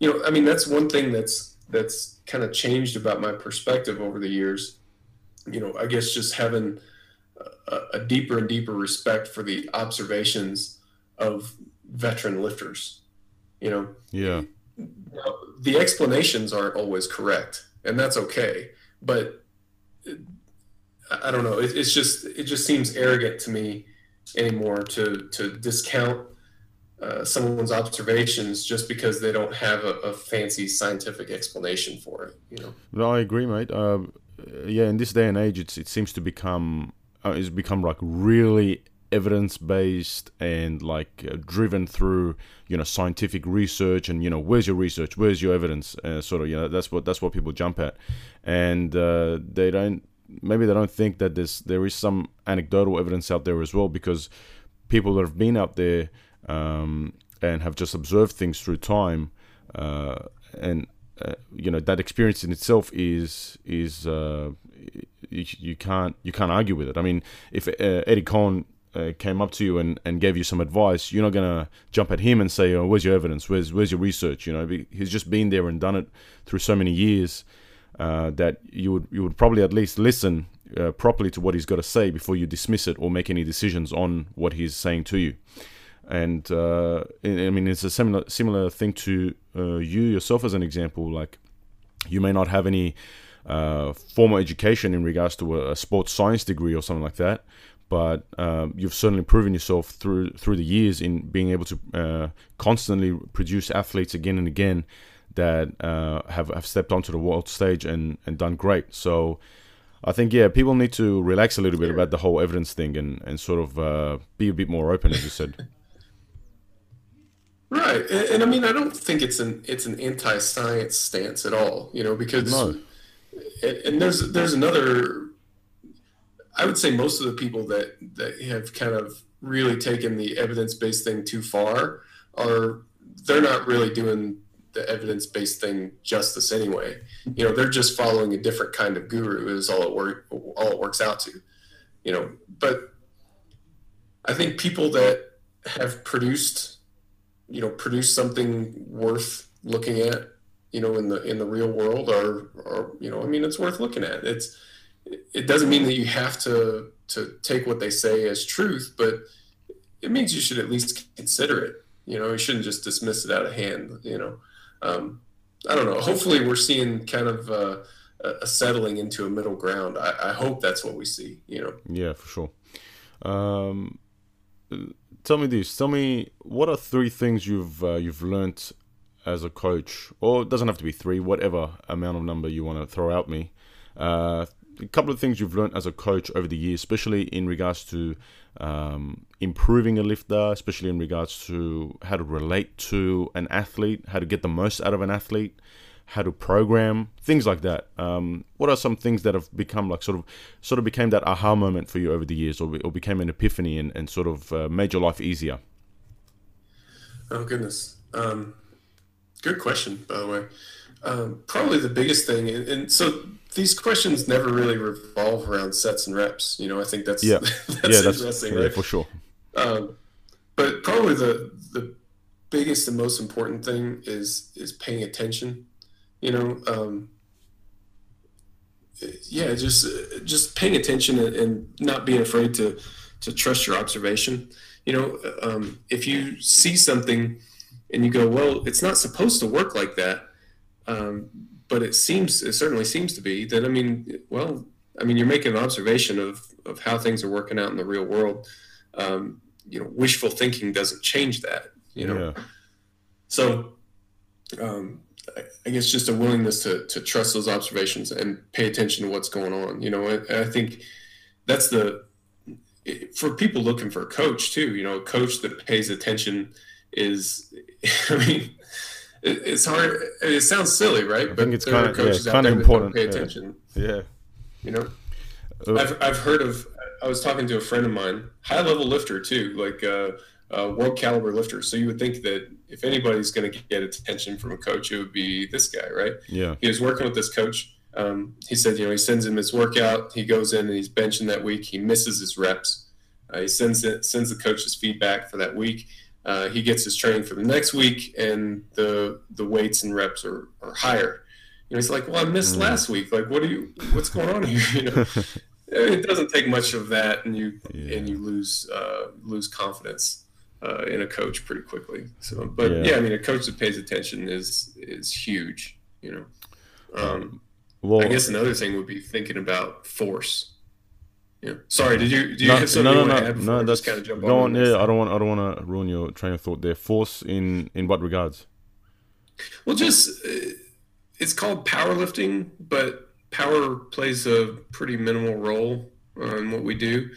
you know, I mean, that's one thing that's that's kind of changed about my perspective over the years you know, I guess just having a, a deeper and deeper respect for the observations of veteran lifters. You know,
yeah.
The explanations aren't always correct, and that's okay. But I don't know. It, it's just it just seems arrogant to me anymore to to discount uh, someone's observations just because they don't have a, a, fancy scientific explanation for it. You know.
No, I agree, mate. Uh, yeah, in this day and age, it's it seems to become uh, it's become like really evidence based and like uh, driven through you know scientific research and you know where's your research where's your evidence uh, sort of you know that's what that's what people jump at and uh, they don't maybe they don't think that there's there is some anecdotal evidence out there as well because people that have been out there um, and have just observed things through time uh, and uh, you know that experience in itself is is uh, you, can't you can't argue with it. I mean, if uh, Eddie Coan uh, came up to you and, and gave you some advice, you're not gonna jump at him and say, "Oh, where's your evidence? Where's where's your research?" You know, he's just been there and done it through so many years uh, that you would you would probably at least listen uh, properly to what he's got to say before you dismiss it or make any decisions on what he's saying to you and uh, I mean it's a similar similar thing to uh, you yourself as an example. Like you may not have any uh, formal education in regards to a, a, sports science degree or something like that, but um, you've certainly proven yourself through through the years in being able to uh, constantly produce athletes again and again that uh, have have stepped onto the world stage and and done great. So. I think yeah, people need to relax a little bit about the whole evidence thing and, and sort of uh, be a bit more open, as you said.
Right, and, and, I mean, I don't think it's an it's an anti-science stance at all, you know, because no. and, there's there's another. I would say most of the people that that have kind of really taken the evidence-based thing too far are they're not really doing the evidence-based thing justice anyway. You know, they're just following a different kind of guru is all it work all it works out to. You know, but I think people that have produced you know produce something worth looking at you know in the in the real world are are you know i mean it's worth looking at it's it doesn't mean that you have to to take what they say as truth but it means you should at least consider it you know you shouldn't just dismiss it out of hand you know um, i don't know. Hopefully we're seeing kind of uh, a settling into a middle ground. I, I hope that's what we see you know?
Yeah for sure. Um, tell me this. Tell me what are three things you've uh, you've learned as a coach, or it doesn't have to be three, whatever amount of number you want to throw out me. Uh, a couple of things you've learned as a coach over the years, especially in regards to um, improving a lifter, especially in regards to how to relate to an athlete, how to get the most out of an athlete, how to program, things like that. Um, what are some things that have become like sort of sort of became that aha moment for you over the years, or, or became an epiphany and, and sort of uh, made your life easier?
Oh goodness, um, good question. By the way, um, probably the biggest thing, and, and, so these questions never really revolve around sets and reps. You know, I think that's
yeah,
that's
yeah, that's,
interesting,
yeah, for sure.
Um, but probably the the biggest and most important thing is is paying attention. You know, um, yeah, just just paying attention and, and, not being afraid to to trust your observation. You know, um, if you see something and you go, well, it's not supposed to work like that, um, but it seems it certainly seems to be. that I mean, well, I mean, you're making an observation of of how things are working out in the real world. Um, you know, wishful thinking doesn't change that. You know, yeah. so um, I guess just a willingness to to trust those observations and pay attention to what's going on. You know, I, I think that's the for people looking for a coach too. You know, a coach that pays attention is, I mean, it, it's hard. It sounds silly, right?
I think it's kind of yeah, kind of important.
Pay attention.
Yeah. yeah.
You know, uh, I've I've heard of. I was talking to a friend of mine, high level lifter too, like. Uh, uh, world caliber lifter. So you would think that if anybody's going to get attention from a coach, it would be this guy, right?
Yeah.
He was working with this coach. Um, he said, you know, he sends him his workout. He goes in and he's benching that week. He misses his reps. Uh, he sends it, sends the coach his feedback for that week. Uh, he gets his training for the next week, and the the weights and reps are, are higher. You know, he's like, "Well, I missed mm. last week. Like, what are you? What's going on here?" You know, it doesn't take much of that, and you yeah. and you lose uh, lose confidence uh, in a coach pretty quickly. So, but yeah. yeah. I mean, a coach that pays attention is is huge. You know, um, well, I guess another thing would be thinking about force. Yeah. Sorry, did you do you no, have something no, no, no, no, that's kind of jump
go on. Yeah, I don't want I don't want to ruin your train of thought there. Force in in what regards?
Well, just uh, it's called powerlifting, but power plays a pretty minimal role in what we do.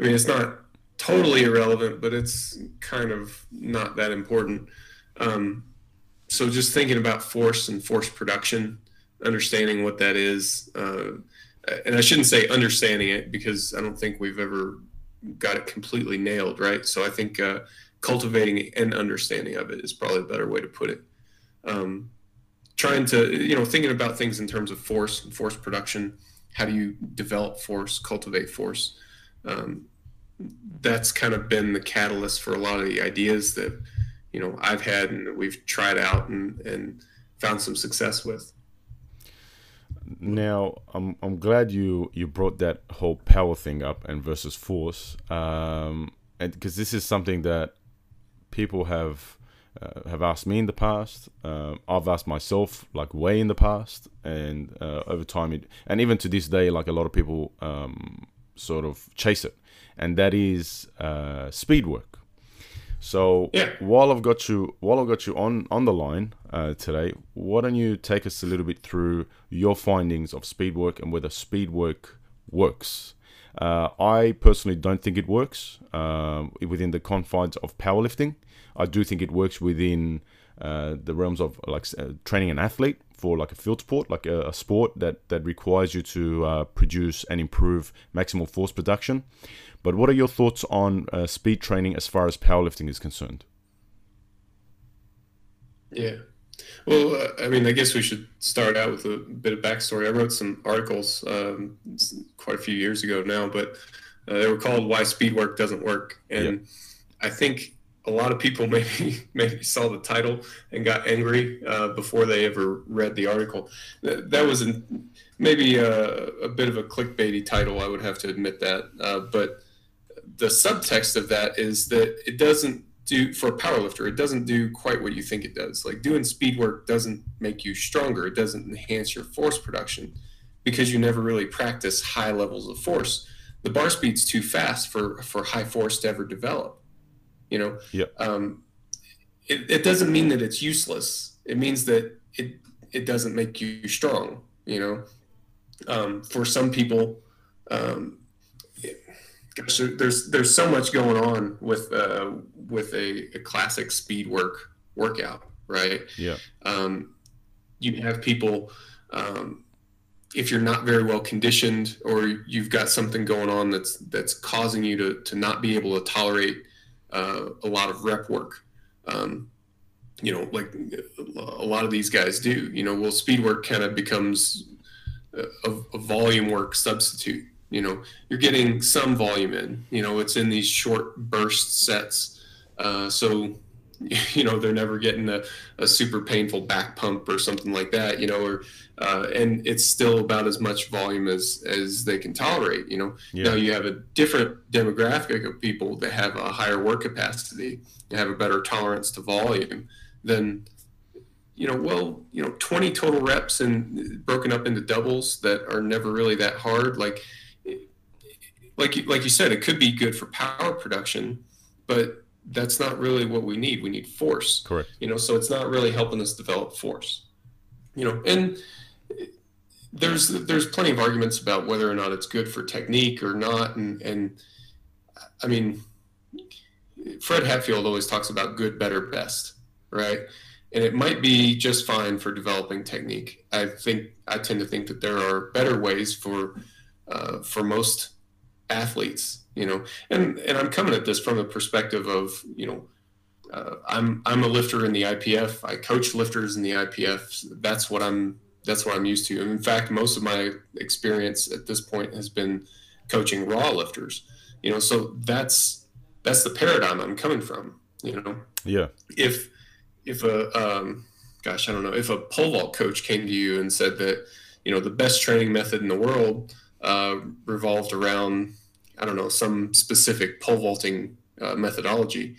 I mean, it's not totally irrelevant, but it's kind of not that important. Um, so just thinking about force and force production, understanding what that is, uh, and I shouldn't say understanding it because I don't think we've ever got it completely nailed, right? So I think uh, cultivating an understanding of it is probably a better way to put it. Um, trying to, you know, thinking about things in terms of force and force production. How do you develop force, cultivate force? Um, that's kind of been the catalyst for a lot of the ideas that you know I've had and that we've tried out and and found some success with.
Now, I'm I'm glad you you brought that whole power thing up and versus force, um, and because this is something that people have uh, have asked me in the past. Uh, I've asked myself like way in the past, and uh, over time, it, and even to this day, like a lot of people um, sort of chase it and that is uh, speed work. So
yeah.
while I've got you while I've got you on on the line uh, today, why don't you take us a little bit through your findings of speed work and whether speed work works? Uh, I personally don't think it works um, within the confines of powerlifting. I do think it works within uh, the realms of like uh, training an athlete for like a field sport, like a, a sport that that requires you to uh, produce and improve maximal force production. But what are your thoughts on uh, speed training as far as powerlifting is concerned?
Yeah. Well, uh, I mean, I guess we should start out with a bit of backstory. I wrote some articles um, quite a few years ago now, but uh, they were called "Why Speed Work Doesn't Work," and yep. I think a lot of people maybe maybe saw the title and got angry uh, before they ever read the article. That, that was an, maybe a, a, bit of a clickbaity title. I would have to admit that, uh, but the subtext of that is that it doesn't do for a powerlifter it doesn't do quite what you think it does like doing speed work doesn't make you stronger it doesn't enhance your force production because you never really practice high levels of force the bar speed's too fast for for high force to ever develop you know
yeah
um, it, it doesn't mean that it's useless it means that it it doesn't make you strong you know um, for some people, um, gosh, there's there's so much going on with uh, with a, a, classic speed work workout, right?
Yeah.
Um, you have people um, if you're not very well conditioned or you've got something going on that's that's causing you to to not be able to tolerate uh, a lot of rep work. Um, you know, like a lot of these guys do. You know, well, speed work kind of becomes a, a volume work substitute. You know, you're getting some volume in. You know, it's in these short burst sets. Uh, so you know they're never getting a, a super painful back pump or something like that you know or uh, and it's still about as much volume as as they can tolerate you know yeah. now you have a different demographic of people that have a higher work capacity and have a better tolerance to volume then you know well you know 20 total reps and broken up into doubles that are never really that hard like like like you said it could be good for power production but that's not really what we need. We need force.
Correct.
You know, so it's not really helping us develop force. You know, and there's there's plenty of arguments about whether or not it's good for technique or not, and and I mean, Fred Hatfield always talks about good, better, best, right? And it might be just fine for developing technique. I think I tend to think that there are better ways for uh, for most athletes you know and and i'm coming at this from the perspective of you know uh, i'm i'm a lifter in the ipf i coach lifters in the ipf that's what i'm that's what i'm used to. And in fact most of my experience at this point has been coaching raw lifters you know so that's that's the paradigm i'm coming from you know.
Yeah.
If if a um, gosh i don't know if a pole vault coach came to you and said that you know the best training method in the world uh, revolved around I don't know, some specific pole vaulting uh, methodology,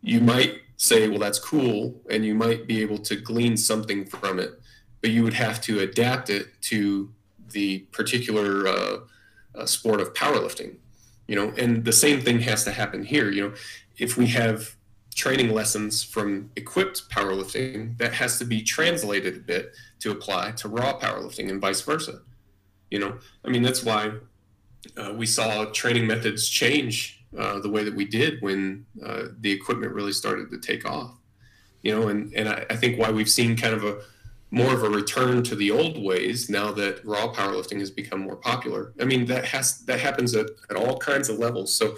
you might say, well, that's cool, and you might be able to glean something from it, but you would have to adapt it to the particular uh, uh, sport of powerlifting. You know, and the same thing has to happen here. You know, if we have training lessons from equipped powerlifting, that has to be translated a bit to apply to raw powerlifting and vice versa. You know, I mean, that's why uh, we saw training methods change uh, the way that we did when uh, the equipment really started to take off. You know, and and I, I, think why we've seen kind of a more of a return to the old ways now that raw powerlifting has become more popular. I mean, that has that happens at, at all kinds of levels. So,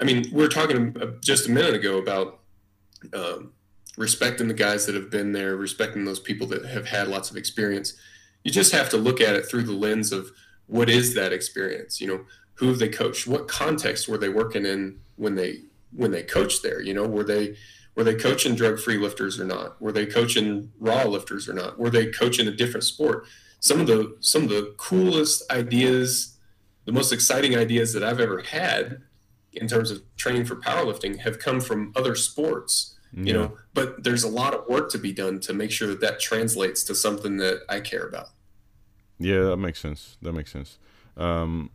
I mean, we are talking uh, just a minute ago about um, respecting the guys that have been there, respecting those people that have had lots of experience. You just have to look at it through the lens of what is that experience? You know, who have they coached? What context were they working in when they when they coached there? You know, were they were they coaching drug free lifters or not? Were they coaching raw lifters or not? Were they coaching a different sport? Some of the some of the coolest ideas, the most exciting ideas that I've ever had in terms of training for powerlifting have come from other sports. You know, but there's a lot of work to be done to make sure that that translates to something that I care about.
Yeah, that makes sense. That makes sense. Um,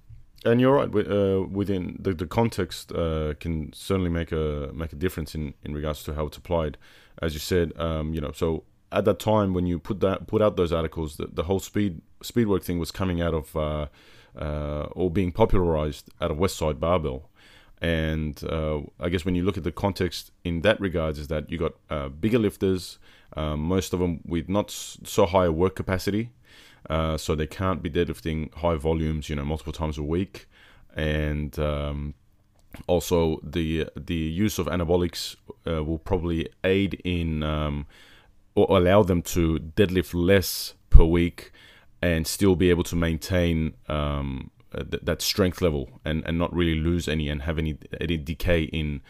and you're right. Uh, within the, the context uh, can certainly make a make a difference in, in regards to how it's applied. As you said, um, you know, so at that time when you put that put out those articles, the, the whole speed speed work thing was coming out of uh, uh or being popularized out of Westside Barbell. And uh, I guess when you look at the context in that regards, is that you got uh, bigger lifters, um, most of them with not so high a work capacity, uh, so they can't be deadlifting high volumes, you know, multiple times a week, and um, also the the use of anabolics uh, will probably aid in um, or allow them to deadlift less per week and still be able to maintain um, th- that strength level and, and not really lose any and have any any decay in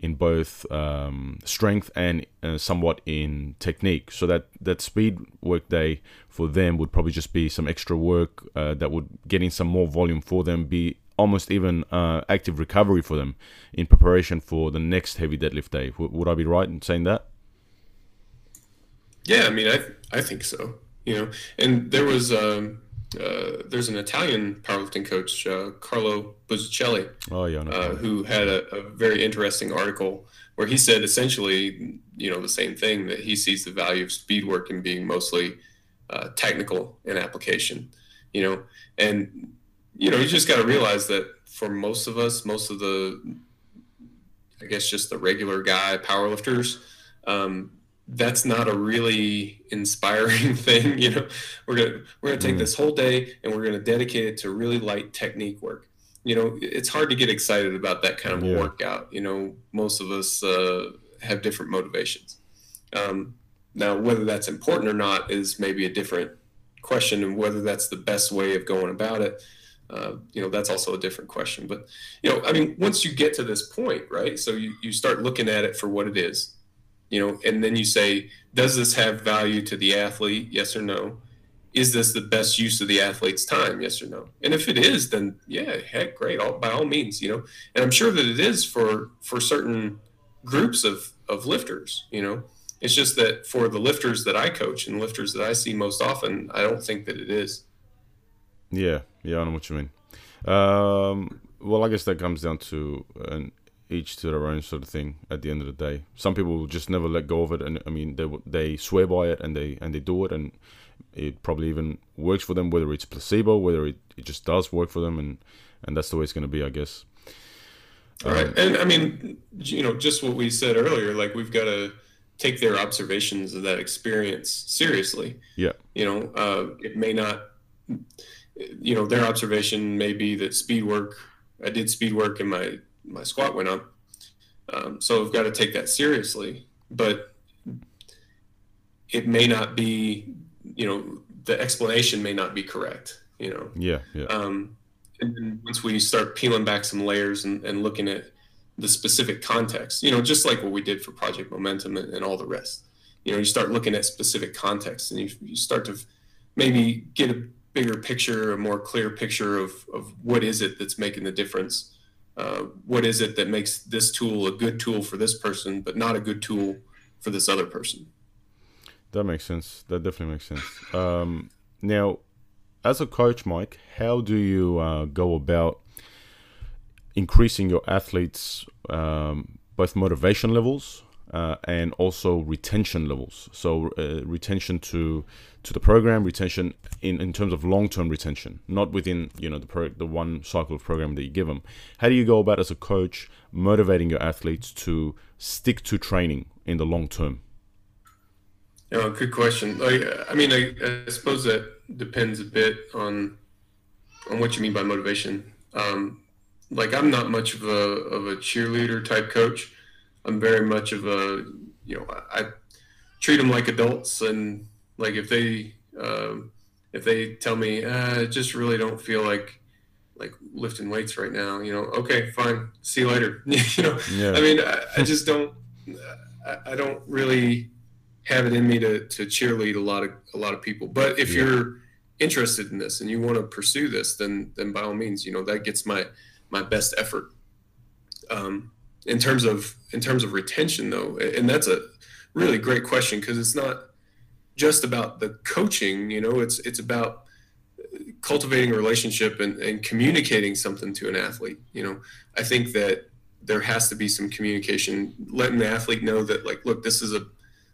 in both um, strength and uh, somewhat in technique. So that that speed work day for them would probably just be some extra work uh, that would get in some more volume for them, be almost even uh, active recovery for them in preparation for the next heavy deadlift day. W- would I be right in saying that?
Yeah, I mean, I I think so. You know, and there was um, uh, there's an Italian powerlifting coach, uh, Carlo Buzzichelli,
oh, yeah, no uh,
who had a, a, very interesting article where he said essentially, you know, the same thing that he sees the value of speed work in being mostly uh, technical in application. you know, and you know, you just got to realize that for most of us, most of the, I guess, just the regular guy powerlifters, um, that's not a really inspiring thing. You know, we're gonna we're gonna take mm. this whole day and we're gonna dedicate it to really light technique work. You know, it's hard to get excited about that kind of yeah. workout. You know, most of us uh, have different motivations. Um, now, whether that's important or not is maybe a different question, and whether that's the best way of going about it. Uh, you know that's also a different question but you know i mean once you get to this point right so you, you start looking at it for what it is you know and then you say does this have value to the athlete? Yes or no. Is this the best use of the athlete's time? Yes or no. And if it is then yeah heck great. All, by all means you know. And i'm sure that it is for for certain groups of of lifters you know. It's just that for the lifters that i coach and lifters that i see most often i don't think that it is.
Yeah, yeah, I know what you mean. Um, well, I guess that comes down to an each to their own sort of thing. At the end of the day, some people will just never let go of it, and I mean, they they swear by it and they and they do it, and it probably even works for them, whether it's placebo, whether it, it just does work for them, and and that's the way it's going to be, I guess.
all right um, and I mean, you know, just what we said earlier, like we've got to take their observations of that experience seriously.
Yeah.
You know, uh, it may not you know, their observation may be that speed work, I did speed work in my, my squat went up. Um, so I've got to take that seriously, but it may not be, you know, the explanation may not be correct, you know?
Yeah. Yeah.
Um, and then once we start peeling back some layers and, and looking at the specific context, you know, just like what we did for Project Momentum and, and all the rest, you know, you start looking at specific context and you, you start to maybe get a bigger picture, a more clear picture of, of what is it that's making the difference. Uh, what is it that makes this tool a good tool for this person, but not a good tool for this other person?
That makes sense. That definitely makes sense. Um, now, as a coach, Mike, how do you uh, go about increasing your athletes' um, both motivation levels uh, and also retention levels. So uh, retention to to the program, retention in, in terms of long term retention, not within you know the pro- the one cycle of program that you give them. How do you go about as a coach motivating your athletes to stick to training in the long term?
Yeah, good question. Like, I mean, I, I suppose that depends a bit on on what you mean by motivation. Um, like, I'm not much of a of a cheerleader type coach. I'm very much of a you know I, treat them like adults and like if they um, if they tell me uh, I just really don't feel like like lifting weights right now you know okay fine see you later you know yeah. I mean I, I just don't I, I, don't really have it in me to to cheerlead a lot of a lot of people but if yeah. you're interested in this and you want to pursue this then then by all means you know that gets my my best effort um, in terms of in terms of retention though and that's a really great question because it's not just about the coaching you know it's it's about cultivating a relationship and, and communicating something to an athlete you know i think that there has to be some communication letting the athlete know that like look this is a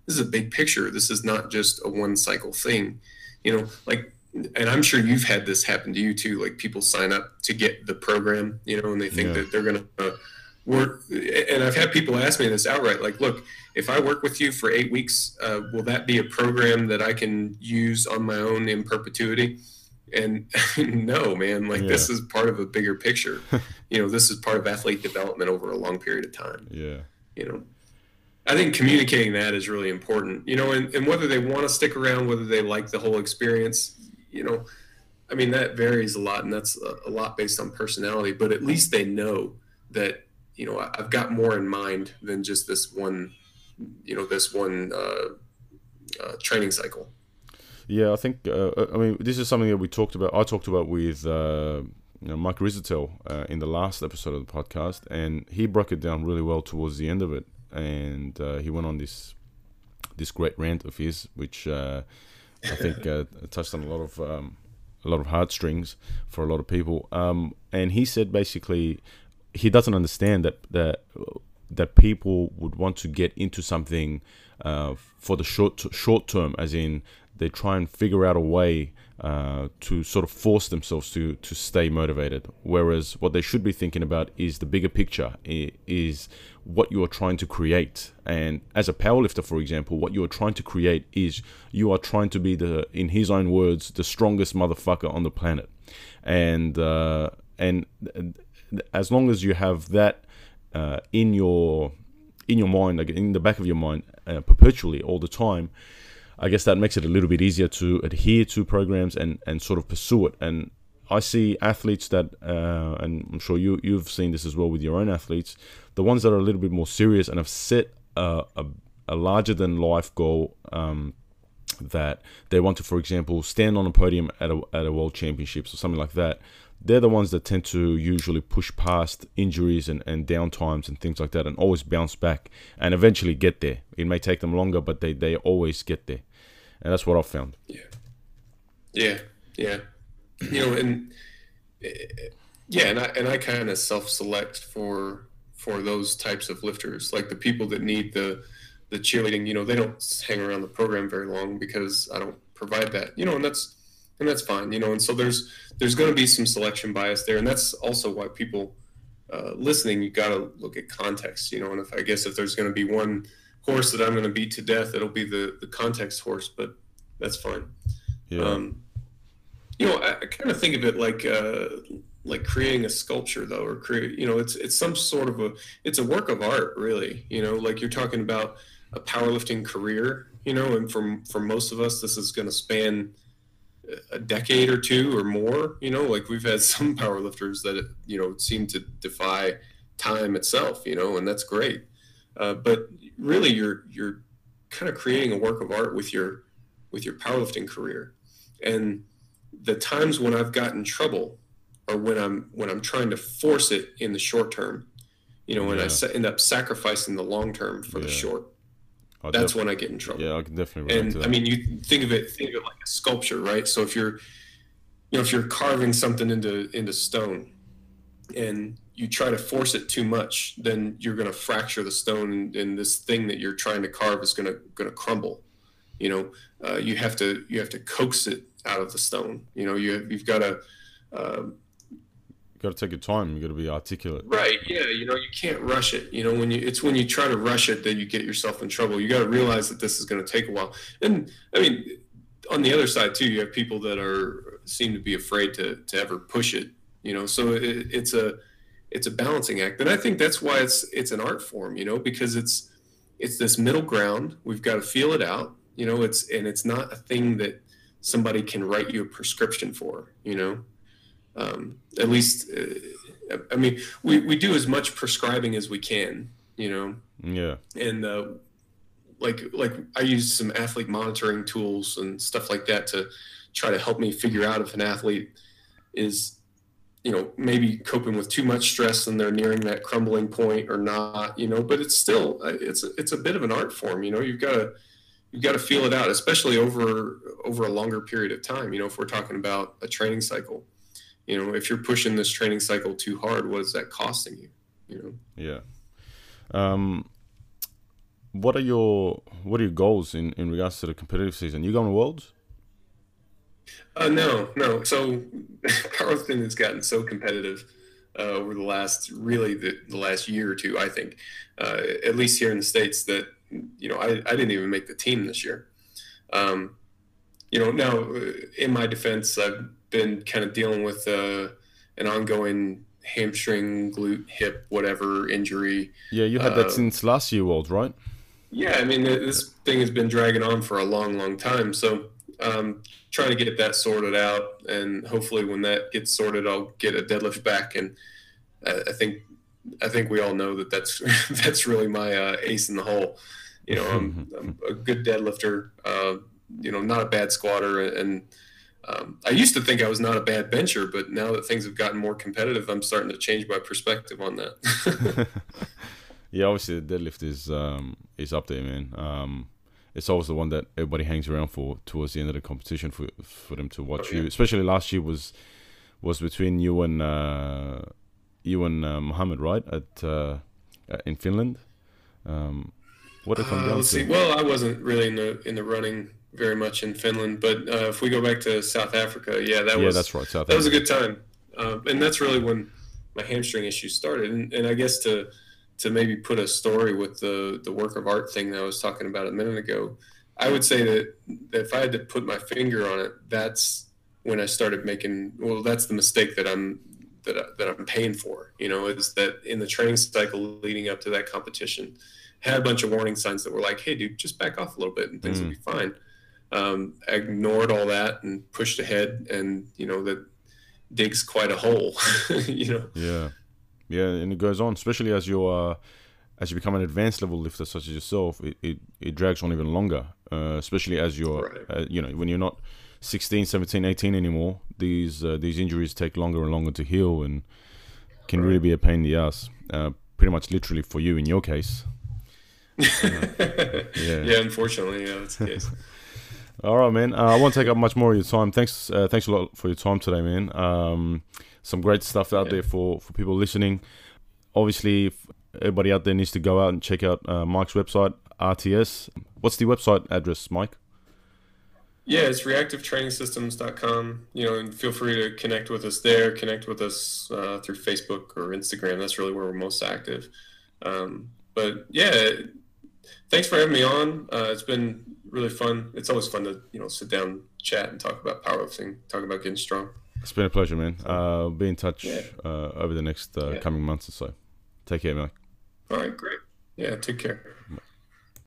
this is a big picture this is not just a one cycle thing you know like and i'm sure you've had this happen to you too like people sign up to get the program you know and they think yeah. that they're going to uh, work and i've had people ask me this outright like look if i work with you for eight weeks uh, will that be a program that i can use on my own in perpetuity? And no man like yeah. this is part of a bigger picture. You know this is part of athlete development over a long period of time.
Yeah.
You know i think communicating that is really important you know and, and whether they want to stick around whether they like the whole experience you know i mean that varies a lot and that's a, a lot based on personality but at least they know that you know I've got more in mind than just this one you know this one uh, uh, training cycle.
Yeah, I think uh, I mean this is something that we talked about. I talked about with uh, you know, Mike Israetel uh, in the last episode of the podcast, and he broke it down really well towards the end of it. And uh, he went on this this great rant of his, which uh, I think touched on a lot of um, a lot of heartstrings for a lot of people. Um, and he said basically he doesn't understand that that that people would want to get into something uh, for the short short term, as in they try and figure out a way uh, to sort of force themselves to to stay motivated. Whereas what they should be thinking about is the bigger picture, is what you are trying to create. And as a powerlifter, for example, what you are trying to create is you are trying to be the, in his own words, the strongest motherfucker on the planet. And uh, and as long as you have that uh, in your in your mind, like in the back of your mind, uh, perpetually all the time, I guess that makes it a little bit easier to adhere to programs and, and sort of pursue it. And I see athletes that, uh, and I'm sure you you've seen this as well with your own athletes, the ones that are a little bit more serious and have set a, a, a larger than life goal um, that they want to, for example, stand on a podium at a, at a world championships or something like that they're the ones that tend to usually push past injuries and, and downtimes and things like that and always bounce back and eventually get there. It may take them longer, but they, they always get there. And that's what I've found.
Yeah. Yeah. Yeah. You know, and yeah, and I, and I kind of self select for, for those types of lifters, like the people that need the, the cheerleading, you know, they don't hang around the program very long because I don't provide that, you know, and that's, and that's fine, you know. And so there's there's going to be some selection bias there, and that's also why people uh, listening, you got to look at context, you know. And if I guess if there's going to be one horse that I'm going to beat to death, it'll be the the context horse, but that's fine. Yeah. Um, you know, I, I kind of think of it like uh, like creating a sculpture, though, or create. You know, it's it's some sort of a it's a work of art, really. You know, like you're talking about a powerlifting career. You know, and for for most of us, this is going to span a decade or two or more. You know, like we've had some powerlifters that you know seem to defy time itself. You know, and that's great. Uh, but really, you're you're kind of creating a work of art with your with your powerlifting career. And the times when I've gotten trouble are when I'm when I'm trying to force it in the short term. You know, when yeah. I end up sacrificing the long term for yeah. the short. I'll that's when I get in trouble.
Yeah, I can definitely.
relate And I mean, you think of it, think of it like a sculpture, right? So if you're, you know, if you're carving something into into stone, and you try to force it too much, then you're going to fracture the stone, and, and, this thing that you're trying to carve is going to going to crumble. You know, uh, you have to you have to coax it out of the stone. You know, you you've got to uh,
got to take your time. You got to be articulate.
Right. Yeah. You know, you can't rush it. You know, when you it's when you try to rush it that you get yourself in trouble. You got to realize that this is going to take a while. And I mean, on the other side too, you have people that are seem to be afraid to to ever push it. You know, so it, it's a it's a balancing act, and I think that's why it's it's an art form. You know, because it's it's this middle ground. We've got to feel it out. You know, it's and it's not a thing that somebody can write you a prescription for. You know um, at least uh, i mean we, we do as much prescribing as we can you know?
Yeah.
And uh, like like i use some athlete monitoring tools and stuff like that to try to help me figure out if an athlete is you know maybe coping with too much stress and they're nearing that crumbling point or not you know? But it's still uh, it's it's a bit of an art form you know? You've got to you've got to feel it out especially over over a longer period of time you know? If we're talking about a training cycle you know if you're pushing this training cycle too hard what is that costing you you know?
Yeah. Um what are your what are your goals in in regards to the competitive season? You going to worlds?
Uh, no no. So powerlifting has gotten so competitive uh, over the last really the, the last year or two i think uh, at least here in the states that you know I, I didn't even make the team this year. Um, you know now uh, in my defense i've been kind of dealing with uh, an ongoing hamstring, glute, hip, whatever injury.
Yeah, you had that uh, since last year, World, right?
Yeah, I mean this thing has been dragging on for a long, long time. So um, trying to get that sorted out, and hopefully when that gets sorted, I'll get a deadlift back. And I, I think I think we all know that that's that's really my uh, ace in the hole. You know, I'm, I'm a good deadlifter. Uh, you know, not a bad squatter, and um, I used to think I was not a bad bencher, but now that things have gotten more competitive, I'm starting to change my perspective on that.
yeah, obviously the deadlift is um, is up there, man. Um, it's always the one that everybody hangs around for towards the end of the competition for for them to watch oh, yeah. you. Especially last year was was between you and uh, you and uh, Muhammad, right? At uh, in Finland. Um,
what did come uh, down to? See. Well, I wasn't really in the in the running very much in Finland. But uh, if we go back to South Africa, yeah, that
yeah,
was
that's right. South
that was a good time, uh, and that's really when my hamstring issues started. And, and I guess to to maybe put a story with the the work of art thing that I was talking about a minute ago, I would say that, that if I had to put my finger on it, that's when I started making. Well, that's the mistake that I'm that I, that I'm paying for. You know, is that in the training cycle leading up to that competition, had a bunch of warning signs that were like, "Hey, dude, just back off a little bit, and things
Mm.
will be fine." Um, ignored all that and pushed ahead, and you know that digs quite a hole. you know,
Yeah, yeah, and it goes on, especially as you're uh, as you become an advanced level lifter such as yourself. It it, it drags on even longer, uh, especially as you're
Right.
uh, you know when you're not 16, 17, 18 anymore. These uh, these injuries take longer and longer to heal, and can really be a pain in the ass. Uh, pretty much literally for you in your case.
yeah.
Yeah.
unfortunately, yeah, that's the case.
All right, man. Uh, I won't take up much more of your time. Thanks, uh, thanks a lot for your time today, man. Um, some great stuff out
Yeah.
there for, for people listening. Obviously, everybody out there needs to go out and check out uh, Mike's website, RTS. What's the website address, Mike?
Yeah, it's reactivetrainingsystems.com. You know, and feel free to connect with us there. Connect with us uh, through Facebook or Instagram. That's really where we're most active. Um, but yeah, thanks for having me on. Uh, it's been really fun. It's always fun to you know sit down, chat, and talk about powerlifting, talk about getting strong.
It's been a pleasure, man. Uh, be in touch
Yeah.
uh, over the next uh,
Yeah.
coming months or so. Take care, Mike.
All right, great. Yeah, take care.